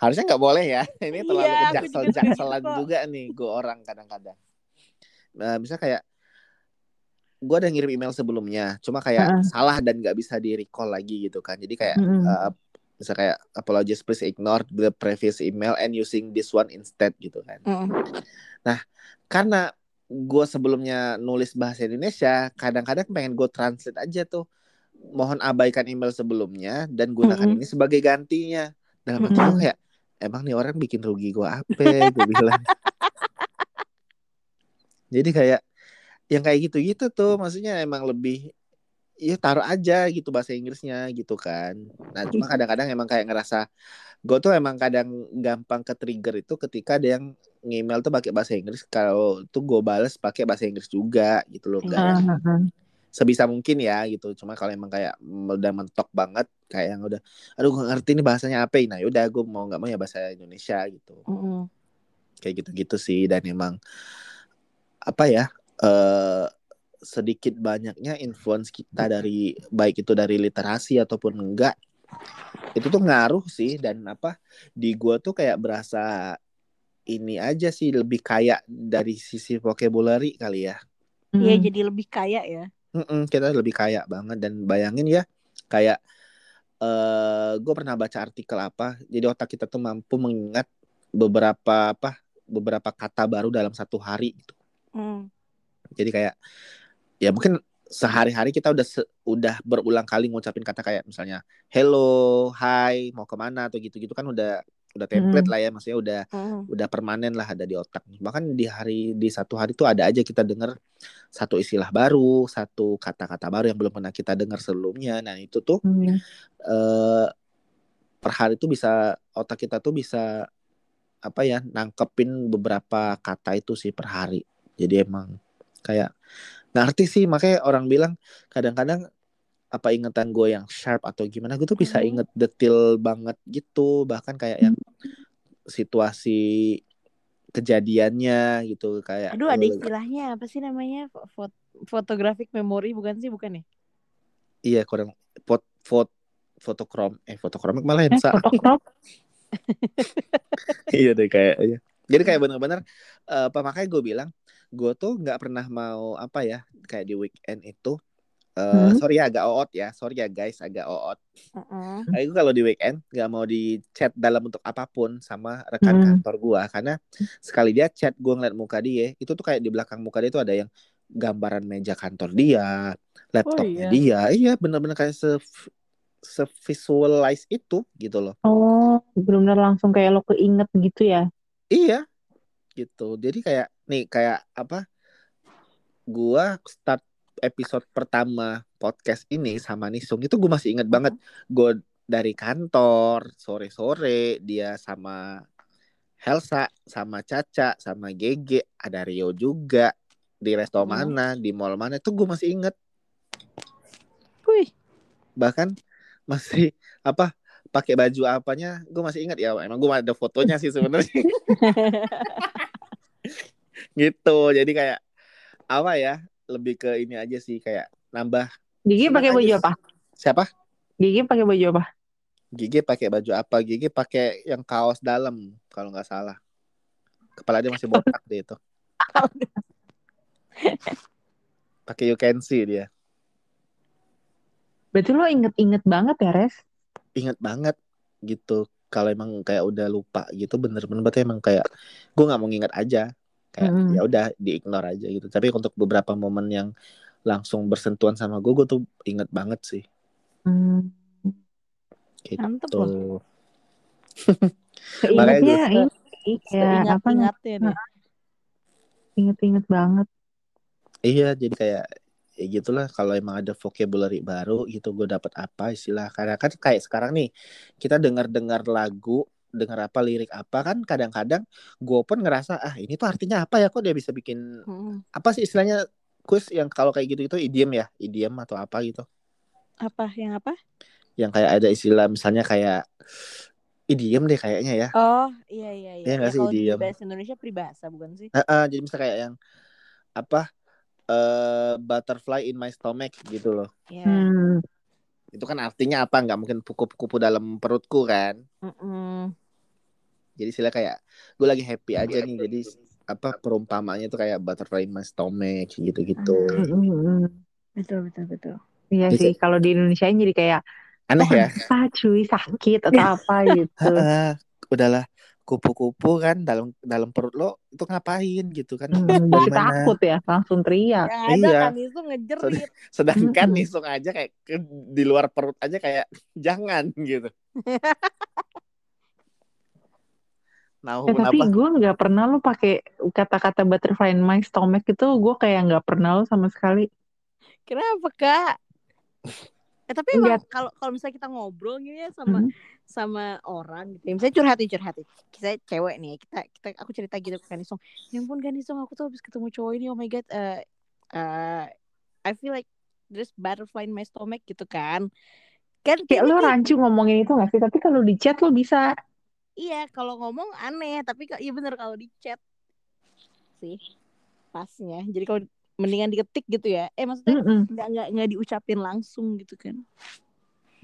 Harusnya nggak boleh ya. Ini terlalu Iya, begitu kok. juga nih gue orang kadang-kadang. Nah, bisa kayak gue udah ngirim email sebelumnya, cuma kayak Heeh. salah dan nggak bisa di recall lagi gitu kan. Jadi kayak Mm-mm. eh, bisa kayak apologies please ignore the previous email and using this one instead gitu kan Mm-mm. karena gue sebelumnya nulis bahasa Indonesia kadang-kadang pengen gue translate aja tuh mohon abaikan email sebelumnya dan gunakan Mm-mm. ini sebagai gantinya dalam hati gue Mm-mm. kayak emang nih orang bikin rugi gue apa? Gue bilang. Jadi kayak yang kayak gitu-gitu tuh maksudnya emang lebih ya taruh aja gitu bahasa Inggrisnya gitu kan. Nah cuma kadang-kadang emang kayak ngerasa gue tuh emang kadang gampang ke trigger itu ketika ada yang ngemail tuh pakai bahasa Inggris. Kalau tuh gue bales pakai bahasa Inggris juga gitu loh enggak heeh. Sebisa mungkin ya gitu cuma kalau emang kayak udah mentok banget kayak yang udah aduh gue ngerti nih bahasanya apa nah yaudah gue mau nggak mau ya bahasa Indonesia gitu Mm-mm. kayak gitu-gitu sih dan emang apa ya eh sedikit banyaknya influence kita dari baik itu dari literasi ataupun enggak itu tuh ngaruh sih dan apa di gua tuh kayak berasa ini aja sih lebih kaya dari sisi vocabulary kali ya Iya Mm. jadi lebih kaya ya. Mm-mm, kita lebih kaya banget. Dan bayangin ya kayak eh gue pernah baca artikel apa jadi otak kita tuh mampu mengingat beberapa apa beberapa kata baru dalam satu hari gitu. Mm. jadi kayak ya mungkin sehari-hari kita udah se- udah berulang kali ngucapin kata kayak misalnya hello, hi, mau ke mana? atau gitu-gitu kan udah udah template Mm. lah ya maksudnya udah Mm. udah permanen lah ada di otak bahkan di hari di satu hari tuh ada aja kita dengar satu istilah baru satu kata-kata baru yang belum pernah kita dengar sebelumnya nah itu tuh Mm. eh per hari tuh bisa otak kita tuh bisa apa ya nangkepin beberapa kata itu sih per hari jadi emang kayak ngerti sih makanya orang bilang kadang-kadang apa ingatan gue yang sharp atau gimana gue tuh bisa Mhm. inget detail banget gitu bahkan kayak yang situasi kejadiannya gitu kayak Aduh ada eh, istilahnya apa sih namanya? Fot photographic memory bukan sih? Bukan ya? iya kurang pot fot fotokrom eh fotokromik malah Eh, Hensa fotokrap. iya deh kayaknya jadi kayak bener-bener eh, apa makanya gue bilang gue tuh nggak pernah mau apa ya kayak di weekend itu eh Hmm. sorry ya agak oot ya sorry ya guys agak oot. Kayak gue kalau di weekend nggak mau di chat dalam bentuk apa pun sama rekan Hmm. kantor gue karena sekali dia chat gue ngeliat muka dia itu tuh kayak di belakang muka dia tuh ada yang gambaran meja kantor dia, laptopnya iya. dia. Iya, bener-bener kayak se se-visualize itu gitu loh. Oh, benar-benar langsung kayak lo keinget gitu ya. Iya, gitu. Jadi kayak nih kayak apa? Gua start episode pertama podcast ini sama Nisung itu gue masih inget banget. Gue dari kantor sore-sore dia sama Helsa, sama Caca, sama Gege, ada Rio juga di resto Hmm. mana, di mall mana itu gue masih inget. Wih, Bahkan masih apa? pakai baju apanya gue masih ingat ya emang gue ada fotonya sih sebenarnya gitu jadi kayak apa ya lebih ke ini aja sih kayak nambah Gigi pakai baju apa? siapa? Gigi pakai baju apa? Gigi pakai baju apa? Gigi pakai yang kaos dalam kalau nggak salah. Kepala dia masih botak deh itu. Pakai you can see dia. Berarti lo inget-inget banget ya, Res? inget banget gitu. Kalau emang kayak udah lupa gitu bener-bener berarti emang kayak gue nggak mau nginget aja kayak Mm-mm. ya udah diignore aja gitu tapi untuk beberapa momen yang langsung bersentuhan sama gue gue tuh inget banget sih Hmm. gitu Mantep loh. Keingetnya Se- ini ya apa? Seingat-ingatnya deh. Inget-inget banget. iya jadi kayak ya gitulah kalau emang ada vocabulary baru gitu gue dapat apa istilah karena kan kayak sekarang nih kita dengar-dengar lagu dengar apa lirik apa kan kadang-kadang gue pun ngerasa ah ini tuh artinya apa ya kok dia bisa bikin Hmm. apa sih istilahnya kuis yang kalau kayak gitu itu idiom ya idiom atau apa gitu Apa yang apa? yang kayak ada istilah misalnya kayak idiom deh kayaknya ya Oh, iya iya iya. Iya Ya, sih, kalau di bahasa Indonesia peribahasa bukan sih? Heeh, jadi misalnya kayak yang apa eh butterfly in my stomach gitu loh Iya. Hmm. itu kan artinya apa nggak mungkin kupu-kupu dalam perutku kan Mm-mm. Jadi istilah kayak gue lagi happy aja nih jadi apa perumpamanya itu kayak butterfly in my stomach gitu-gitu Mm-mm. Betul betul betul. Iya Jadi- sih, kalau di Indonesia jadi kayak aneh oh, ya apa cuy sakit atau apa gitu. Heeh, udahlah kupu-kupu kan dalam dalam perut lo itu ngapain gitu kan Hmm, takut ya, langsung teriak. Ada Iya. kan itu ngejerit. sedangkan nisung aja kayak ke- di luar perut aja kayak jangan gitu nah Eh, tapi gue nggak pernah lo pakai kata-kata butterfly in my stomach itu gue kayak nggak pernah lo sama sekali. Kenapa kak? Eh tapi emang kalau kalau misalnya kita ngobrol gitu ya sama Hmm. sama orang gitu, ya, misalnya curhat nih curhat nih. Kita cewek nih, kita kita aku cerita gitu ke Kanisong. Ya ampun Kanisong, aku tuh habis ketemu cowok ini, oh my god, eh eh, I feel like there's butterfly in my stomach gitu kan. Kan Kayak lo rancu ngomongin itu gak sih? Tapi kalau di chat lo bisa. Iya, kalau ngomong aneh, tapi ka- iya bener kalau di chat sih pasnya. Jadi kalau mendingan diketik gitu ya. Eh maksudnya nggak nggak nggak diucapin langsung gitu kan.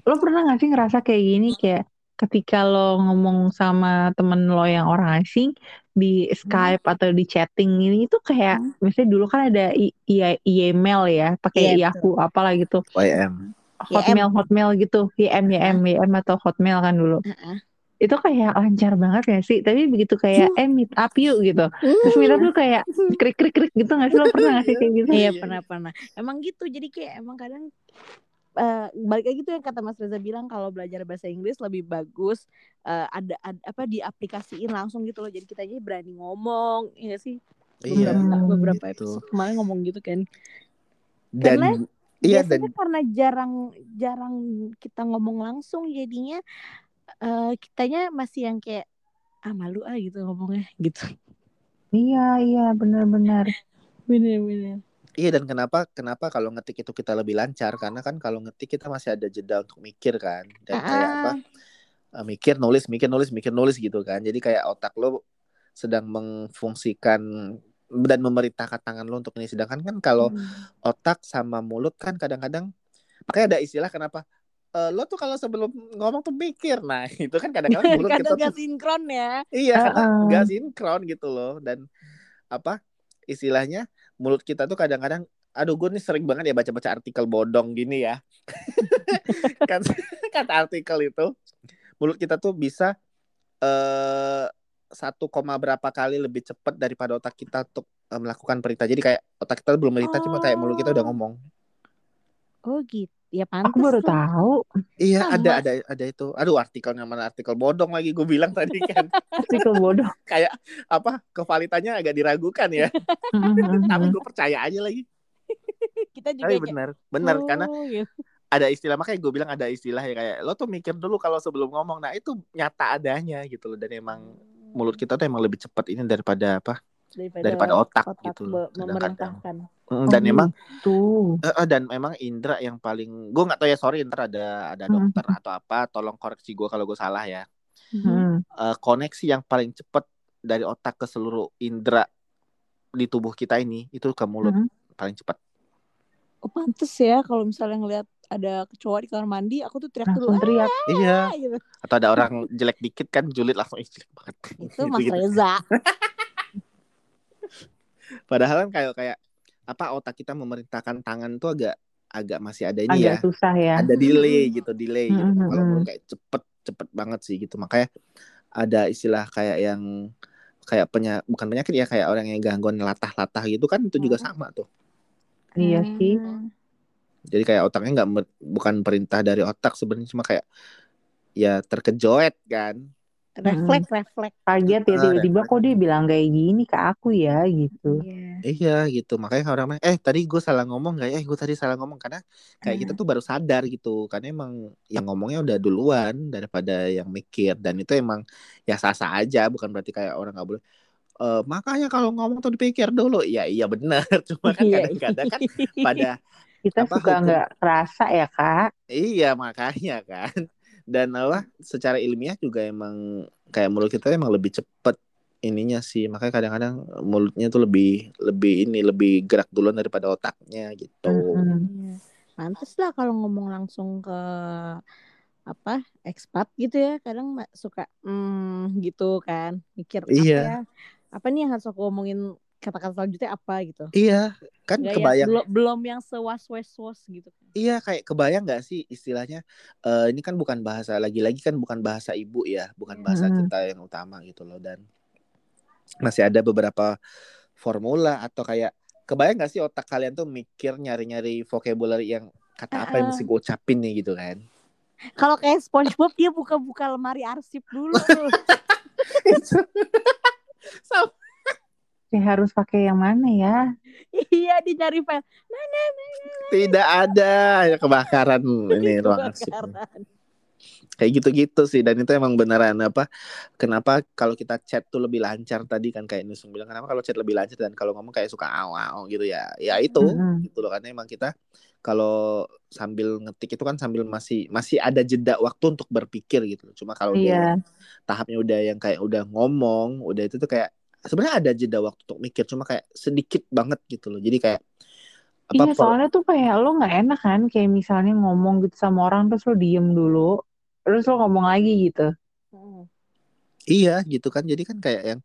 Lo pernah gak sih ngerasa kayak gini kayak ketika lo ngomong sama temen lo yang orang asing di Skype atau di chatting ini itu kayak Hmm. misalnya dulu kan ada i- i- email ya pakai Iya, Yahoo apalah gitu YM Hotmail Hotmail gitu YM YM YM atau Hotmail kan dulu Heeh. Itu kayak lancar banget gak sih tapi begitu kayak eh meet up yuk gitu terus meet up tuh kayak krik krik krik gitu gak sih lo pernah gak sih kayak gitu Iya pernah pernah. Emang gitu. Jadi kayak emang kadang eh, balik lagi tuh yang kata Mas Reza bilang kalau belajar bahasa Inggris lebih bagus eh, ada, ada apa diaplikasiin langsung gitu loh. Jadi kita aja berani ngomong, ya nggak sih? iya beberapa, Hmm, beberapa gitu. episode kemarin ngomong gitu kan. dan Karena iya Biasanya dan karena jarang jarang kita ngomong langsung jadinya eh, kitanya masih yang kayak ah malu ah gitu ngomongnya gitu. iya iya benar-benar. Bener-bener. iya dan kenapa kenapa kalau ngetik itu kita lebih lancar? Karena kan kalau ngetik kita masih ada jeda untuk mikir kan. Dan kayak apa? Ah, eh, mikir nulis mikir nulis mikir nulis gitu kan. Jadi kayak otak lo sedang mengfungsikan dan memerintahkan tangan lo untuk ini. Sedangkan kan kalau Hmm. otak sama mulut kan kadang-kadang makanya ada istilah kenapa eh, lo tuh kalau sebelum ngomong tuh mikir nah itu kan kadang-kadang mulut kita Kadang tuh gak sinkron ya. iya Uh-uh. nggak sinkron gitu loh dan apa istilahnya mulut kita tuh kadang-kadang aduh gue nih sering banget ya baca-baca artikel bodong gini ya kan kata artikel itu mulut kita tuh bisa eh satu koma berapa kali lebih cepat daripada otak kita untuk uh, melakukan perintah. Jadi kayak otak kita belum merintah, cuma kayak mulut kita udah Oh. ngomong. Oh gitu. Ya pantas Aku baru tuh. tahu Iya, Sama. ada ada ada itu. Aduh, artikelnya mana artikel bodong lagi gue bilang tadi kan. artikel bodoh. kayak apa kevalitannya agak diragukan ya. Tapi gue percaya aja lagi. Kita juga Tapi kayak, benar, benar karena oh, gitu. ada istilah makanya gue bilang ada istilah ya kayak lo tuh mikir dulu kalau sebelum ngomong. Nah itu nyata adanya gitu loh dan emang mulut kita tuh emang lebih cepat ini daripada apa daripada, daripada otak, gitu be- kadang-kadang. Mm, dan Oh, emang Tuh. eh, eh, dan memang indra yang paling gue nggak tahu ya sorry ntar ada ada Hmm. dokter atau apa tolong koreksi gue kalau gue salah ya Hmm. Eh, koneksi yang paling cepat dari otak ke seluruh indra di tubuh kita ini itu ke mulut Hmm. paling cepat Oh pantes ya kalau misalnya ngelihat ada kecoa di kamar mandi, aku tuh teriak dulu teriak. iya ah gitu. atau ada orang jelek dikit kan julid langsung ih jelek banget Itu Mas Gitu-gitu. Reza. padahal kan kayak kayak apa otak kita memerintahkan tangan tuh agak agak masih ada ini ya Agak susah ya. ada delay gitu delay gitu Mm-mm, kalau mm-mm. mulut kayak cepet cepet banget sih gitu makanya ada istilah kayak yang kayak penya bukan penyakit ya kayak orang yang gangguan latah-latah gitu kan itu juga Hmm. sama tuh Iya sih. Hmm. jadi kayak otaknya nggak bukan perintah dari otak sebenarnya cuma kayak ya terkejoet kan Refleks, refleks. Kaget ya Ah, tiba-tiba kok dia bilang kayak gini ke aku ya gitu. Iya. iya gitu. Makanya orang eh tadi gue salah ngomong nggak ya? Eh gue tadi salah ngomong. Karena kayak kita tuh baru sadar gitu. Karena emang yang ngomongnya udah duluan daripada yang mikir. Dan itu emang ya sah-sah aja. Bukan berarti kayak orang nggak boleh. "Eh, makanya kalau ngomong tuh dipikir dulu. Ya iya benar. Cuma kan Iya. kadang-kadang kan pada Kita Apa, suka hukum- nggak kerasa ya kak. iya makanya kan dan apa secara ilmiah juga emang kayak mulut kita emang lebih cepet ininya sih makanya kadang-kadang mulutnya tuh lebih lebih ini lebih gerak duluan daripada otaknya gitu. Iya. Pantes lah kalau ngomong langsung ke apa ekspat gitu ya kadang suka hmm, gitu kan mikir apa Iya. ya apa nih yang harus aku ngomongin kata-kata selanjutnya apa gitu. Iya kan Nggak kebayang. yang, belum belum yang sewas was was gitu. Iya kayak kebayang nggak sih istilahnya eh ini kan bukan bahasa lagi-lagi kan bukan bahasa ibu ya bukan bahasa Mm-mm. kita yang utama gitu loh. Dan masih ada beberapa formula atau kayak kebayang nggak sih otak kalian tuh mikir nyari-nyari vocabulary yang kata apa yang mesti gue ucapin nih gitu kan? Kalau kayak SpongeBob dia buka-buka lemari arsip dulu. Sama- Kayak harus pakai yang mana ya? iya dia nyari file tidak ada. Ya kebakaran ini ruang arsip kayak gitu-gitu sih. Dan itu emang beneran apa kenapa kalau kita chat tuh lebih lancar tadi kan kayak Nusung bilang kenapa kalau chat lebih lancar dan kalau ngomong kayak suka aw aw gitu ya? Ya itu Mm-mm. gitu loh karena emang kita kalau sambil ngetik itu kan sambil masih masih ada jeda waktu untuk berpikir gitu. Cuma kalau dia Iya. tahapnya udah yang kayak udah ngomong udah itu tuh kayak sebenarnya ada jeda waktu untuk mikir cuma kayak sedikit banget gitu loh jadi kayak apa Iya soalnya tuh kayak lo nggak enak kan kayak misalnya ngomong gitu sama orang terus lo diem dulu terus lo ngomong lagi gitu. Hmm. Iya gitu kan jadi kan kayak yang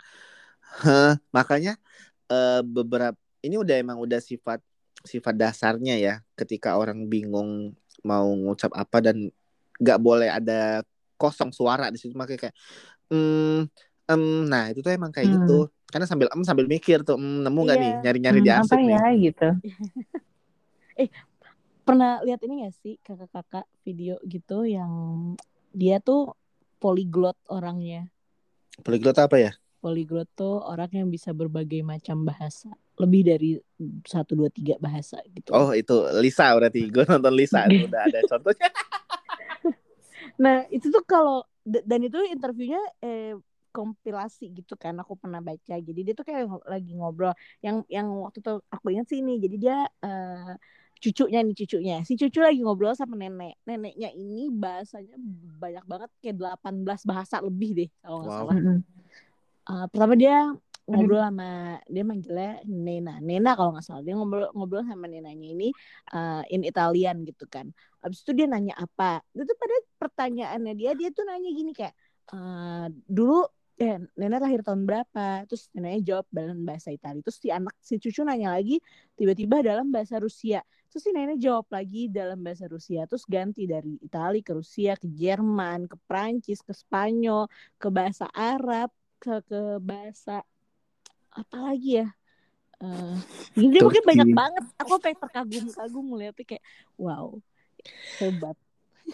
makanya eh, beberapa ini udah emang udah sifat sifat dasarnya ya ketika orang bingung mau ngucap apa dan nggak boleh ada kosong suara di situ makanya kayak hmm, em, nah itu tuh emang kayak Hmm. gitu. Karena sambil em sambil mikir tuh "Hmm, nemu nggak Iya. nih nyari-nyari di Hmm, arsip apa nih? ya gitu. pernah lihat ini gak sih kakak-kakak video gitu yang dia tuh polyglot orangnya? Polyglot apa ya? Polyglot tuh orang yang bisa berbagai macam bahasa. Lebih dari satu dua tiga bahasa gitu. Oh itu Lisa berarti. Gue nonton Lisa udah ada contohnya. Nah itu tuh kalau dan itu interviewnya eh, kompilasi gitu kan aku pernah baca. Jadi dia tuh kayak lagi ngobrol. Yang yang waktu itu aku ingat sih ini jadi dia eh, cucunya nih cucunya. Si cucu lagi ngobrol sama nenek. Neneknya ini bahasanya banyak banget kayak 18 bahasa lebih deh kalau nggak Wow. salah. Uh, pertama dia ngobrol sama dia manggilnya Nena. Nena kalau nggak salah. Dia ngobrol ngobrol sama nenanya ini uh, in Italian gitu kan. Abis itu dia nanya apa. Itu pada pertanyaannya dia dia tuh nanya gini kayak uh, dulu eh, Nena lahir tahun berapa? Terus neneknya jawab dalam bahasa Italia terus si anak si cucu nanya lagi tiba-tiba dalam bahasa Rusia. Terus si nenek jawab lagi dalam bahasa Rusia. Terus ganti dari Italia ke Rusia ke Jerman ke Prancis ke Spanyol ke bahasa Arab ke ke bahasa apa lagi ya? Eh, ini mungkin banyak banget. Aku sampai terkagum-kagum melihatnya kayak wow hebat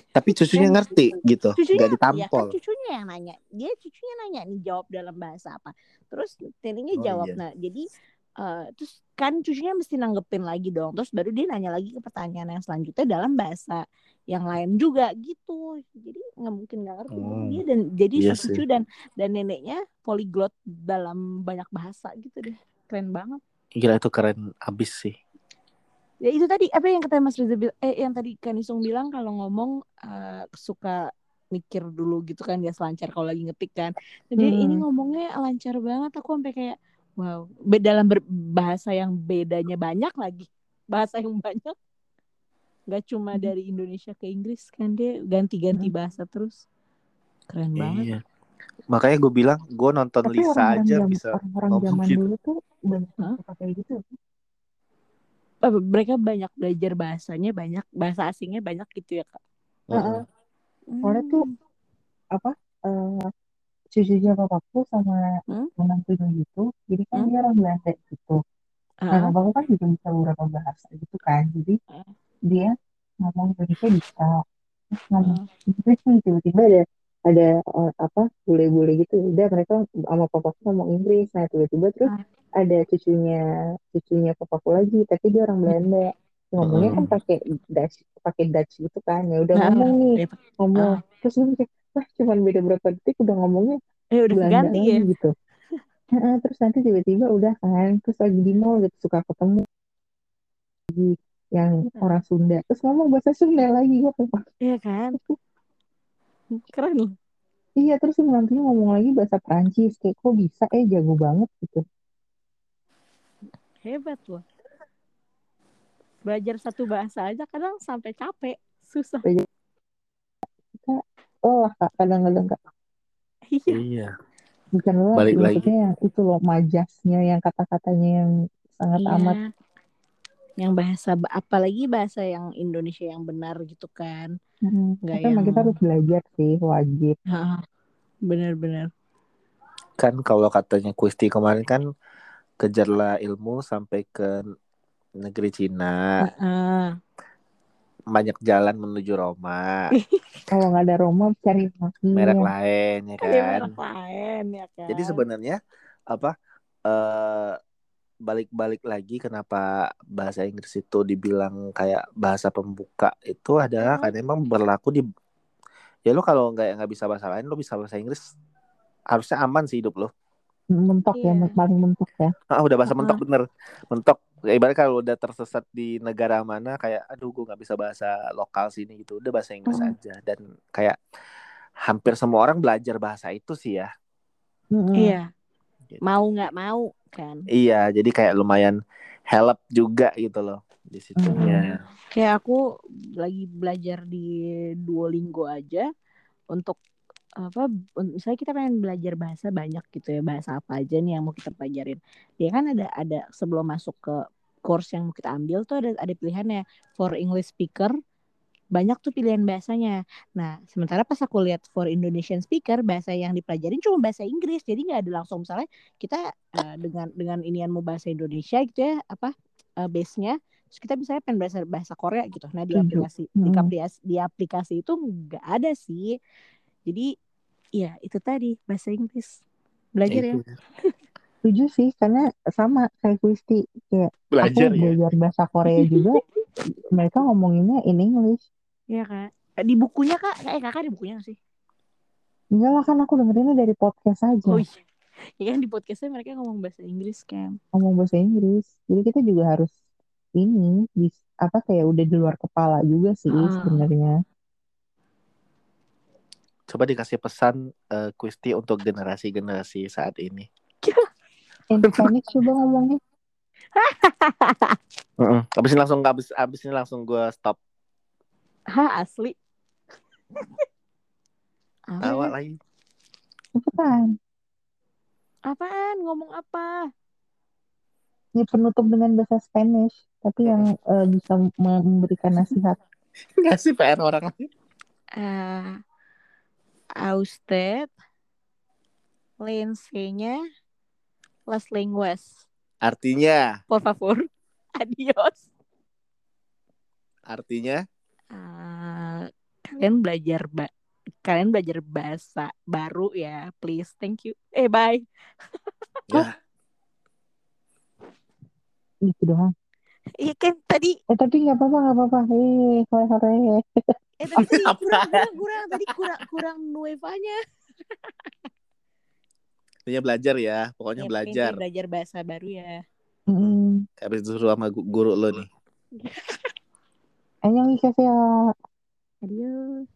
Tapi cucunya ngerti gitu, cucunya nggak ya kan ditampol. cucunya yang nanya dia cucunya nanya nih jawab dalam bahasa apa terus Teninya Oh, jawab iya. nah jadi eh, terus kan cucunya mesti nanggepin lagi dong terus baru dia nanya lagi ke pertanyaan yang selanjutnya dalam bahasa yang lain juga gitu jadi nggak mungkin nggak ngerti Hmm. dia dan jadi Iya cucu dan dan neneknya polyglot dalam banyak bahasa gitu deh keren banget Gila itu keren abis sih. Ya itu tadi apa yang kata Mas Reza bil- eh yang tadi Kanisung bilang kalau ngomong eh, suka mikir dulu gitu kan dia selancar kalau lagi ngetik kan jadi Hmm. ini ngomongnya lancar banget aku sampai kayak wow dalam bahasa yang bedanya banyak lagi bahasa yang banyak nggak cuma Hmm. dari Indonesia ke Inggris kan dia ganti-ganti bahasa terus keren banget Iya. Makanya gue bilang gue nonton Tapi Lisa orang-orang aja bisa orang-orang ngomong zaman gitu. dulu tuh banyak kayak gitu. Eh, mereka banyak belajar bahasanya banyak bahasa asingnya banyak gitu ya kak Heeh. Soalnya tuh Hmm. apa eh cucunya bapakku sama Hmm? menantunya gitu. Jadi kan Hmm? dia orang Belanda gitu. Nah, Ah, bapakku kan juga bisa beberapa bahasa gitu kan. Jadi Ah. dia ngomong Indonesia bisa. Terus ngomong tiba-tiba ada ada eh, apa bule-bule gitu. Udah mereka sama papaku ngomong Inggris. Nah, tiba-tiba terus Ah. Ada cucunya cucunya papaku lagi, tapi dia orang Belanda. Ngomongnya kan Mm-mm. pakai Dutch, pakai Dutch gitu kan. Ya udah Ah, ngomong nih, ngomong. ah. Terus gue mikir, wah cuman beda berapa detik udah ngomongnya eh udah Belanda lagi ya gitu. Terus nanti tiba-tiba udah kan, terus lagi di mall gitu suka ketemu yang Hmm. orang Sunda, terus ngomong bahasa Sunda lagi gue kayak, Iya kan? Keren loh. iya terus menantunya ngomong lagi bahasa Prancis, kayak kok bisa eh jago banget gitu. Hebat loh. Belajar satu bahasa aja kadang sampai capek. Susah. Oh kak, kadang-kadang kak, Iya. Iya. bukan lelah Balik lagi. yang itu loh majasnya, yang kata-katanya yang sangat Iya. amat Yang bahasa apalagi bahasa yang Indonesia yang benar gitu kan. Hmm, Nggak emang kita yang- harus belajar sih, wajib. Ha, Bener-bener. Kan kalau katanya Kusti kemarin kan kejarlah ilmu sampai ke negeri Cina. Heeh. Banyak jalan menuju Roma. Kalau nggak ada Roma, cari. Merek lain ya Ada kan. merek lain ya kan. Jadi sebenarnya apa eh balik-balik lagi kenapa bahasa Inggris itu dibilang kayak bahasa pembuka itu adalah Mhm. karena emang berlaku di ya lo kalau nggak nggak bisa bahasa lain lo bisa bahasa Inggris harusnya aman sih hidup lo. Mentok ya, Iya. paling mentok ya. Ah udah bahasa Uh-uh. mentok bener mentok. Ya, ibarat kalau udah tersesat di negara mana kayak aduh gue nggak bisa bahasa lokal sini gitu udah bahasa Inggris Mhm. aja dan kayak hampir semua orang belajar bahasa itu sih ya. Iya. Gitu. Mau nggak mau kan. Iya, jadi kayak lumayan help juga gitu loh di situnya. Kayak aku lagi belajar di Duolingo aja untuk apa misalnya kita pengen belajar bahasa banyak gitu ya bahasa apa aja nih yang mau kita pelajarin. Dia kan ada ada sebelum masuk ke course yang mau kita ambil tuh ada ada pilihannya. For English speaker banyak tuh pilihan bahasanya. Nah sementara pas aku lihat for Indonesian speaker bahasa yang dipelajarin cuma bahasa Inggris. Jadi nggak ada langsung misalnya kita eh, dengan dengan inian mau bahasa Indonesia gitu ya apa eh, base-nya terus kita misalnya pengen bahasa bahasa Korea gitu. Nah di aplikasi di aplikasi di aplikasi itu nggak ada sih. Jadi ya itu tadi bahasa Inggris belajar ya Itu. Setuju sih, karena sama kayak Kristi. Kayak Belajar aku ya. belajar bahasa Korea juga, mereka ngomonginnya in English. ya kak Eh, di bukunya kak eh kakak di bukunya nggak sih Enggak lah kan aku dengerinnya dari podcast aja. oh iya ya kan di podcastnya mereka ngomong bahasa Inggris kan Ngomong bahasa Inggris. Jadi kita juga harus ini, bis- apa kayak udah di luar kepala juga sih Ah. sebenarnya. Coba dikasih pesan eh, Kusti untuk generasi-generasi saat ini. In Spanish coba ngomongnya. Heeh. Abis ini langsung abis, abis ini langsung gue stop ha asli tawa lagi. Cepetan. apaan ngomong apa Ya penutup dengan bahasa Spanish, tapi yang eh, bisa mem- memberikan nasihat. Ngasih PR orang lain. Eh, a usted Lense-nya Las Lenguas. Artinya, Por favor. Adios. artinya Eh, kalian belajar ba kalian belajar bahasa baru ya, please. Thank you. Eh, bye. ya Gitu doang. Iya kan tadi Eh tapi nggak apa-apa nggak apa-apa. Eh sore. eh tadi Apa? kurang, kurang kurang tadi kurang kurang nuevanya. artinya belajar ya. Pokoknya Ya, belajar. belajar bahasa baru ya. Hmm. Habis disuruh sama gu- guru lo nih. Annyeonghaseyo. Adios.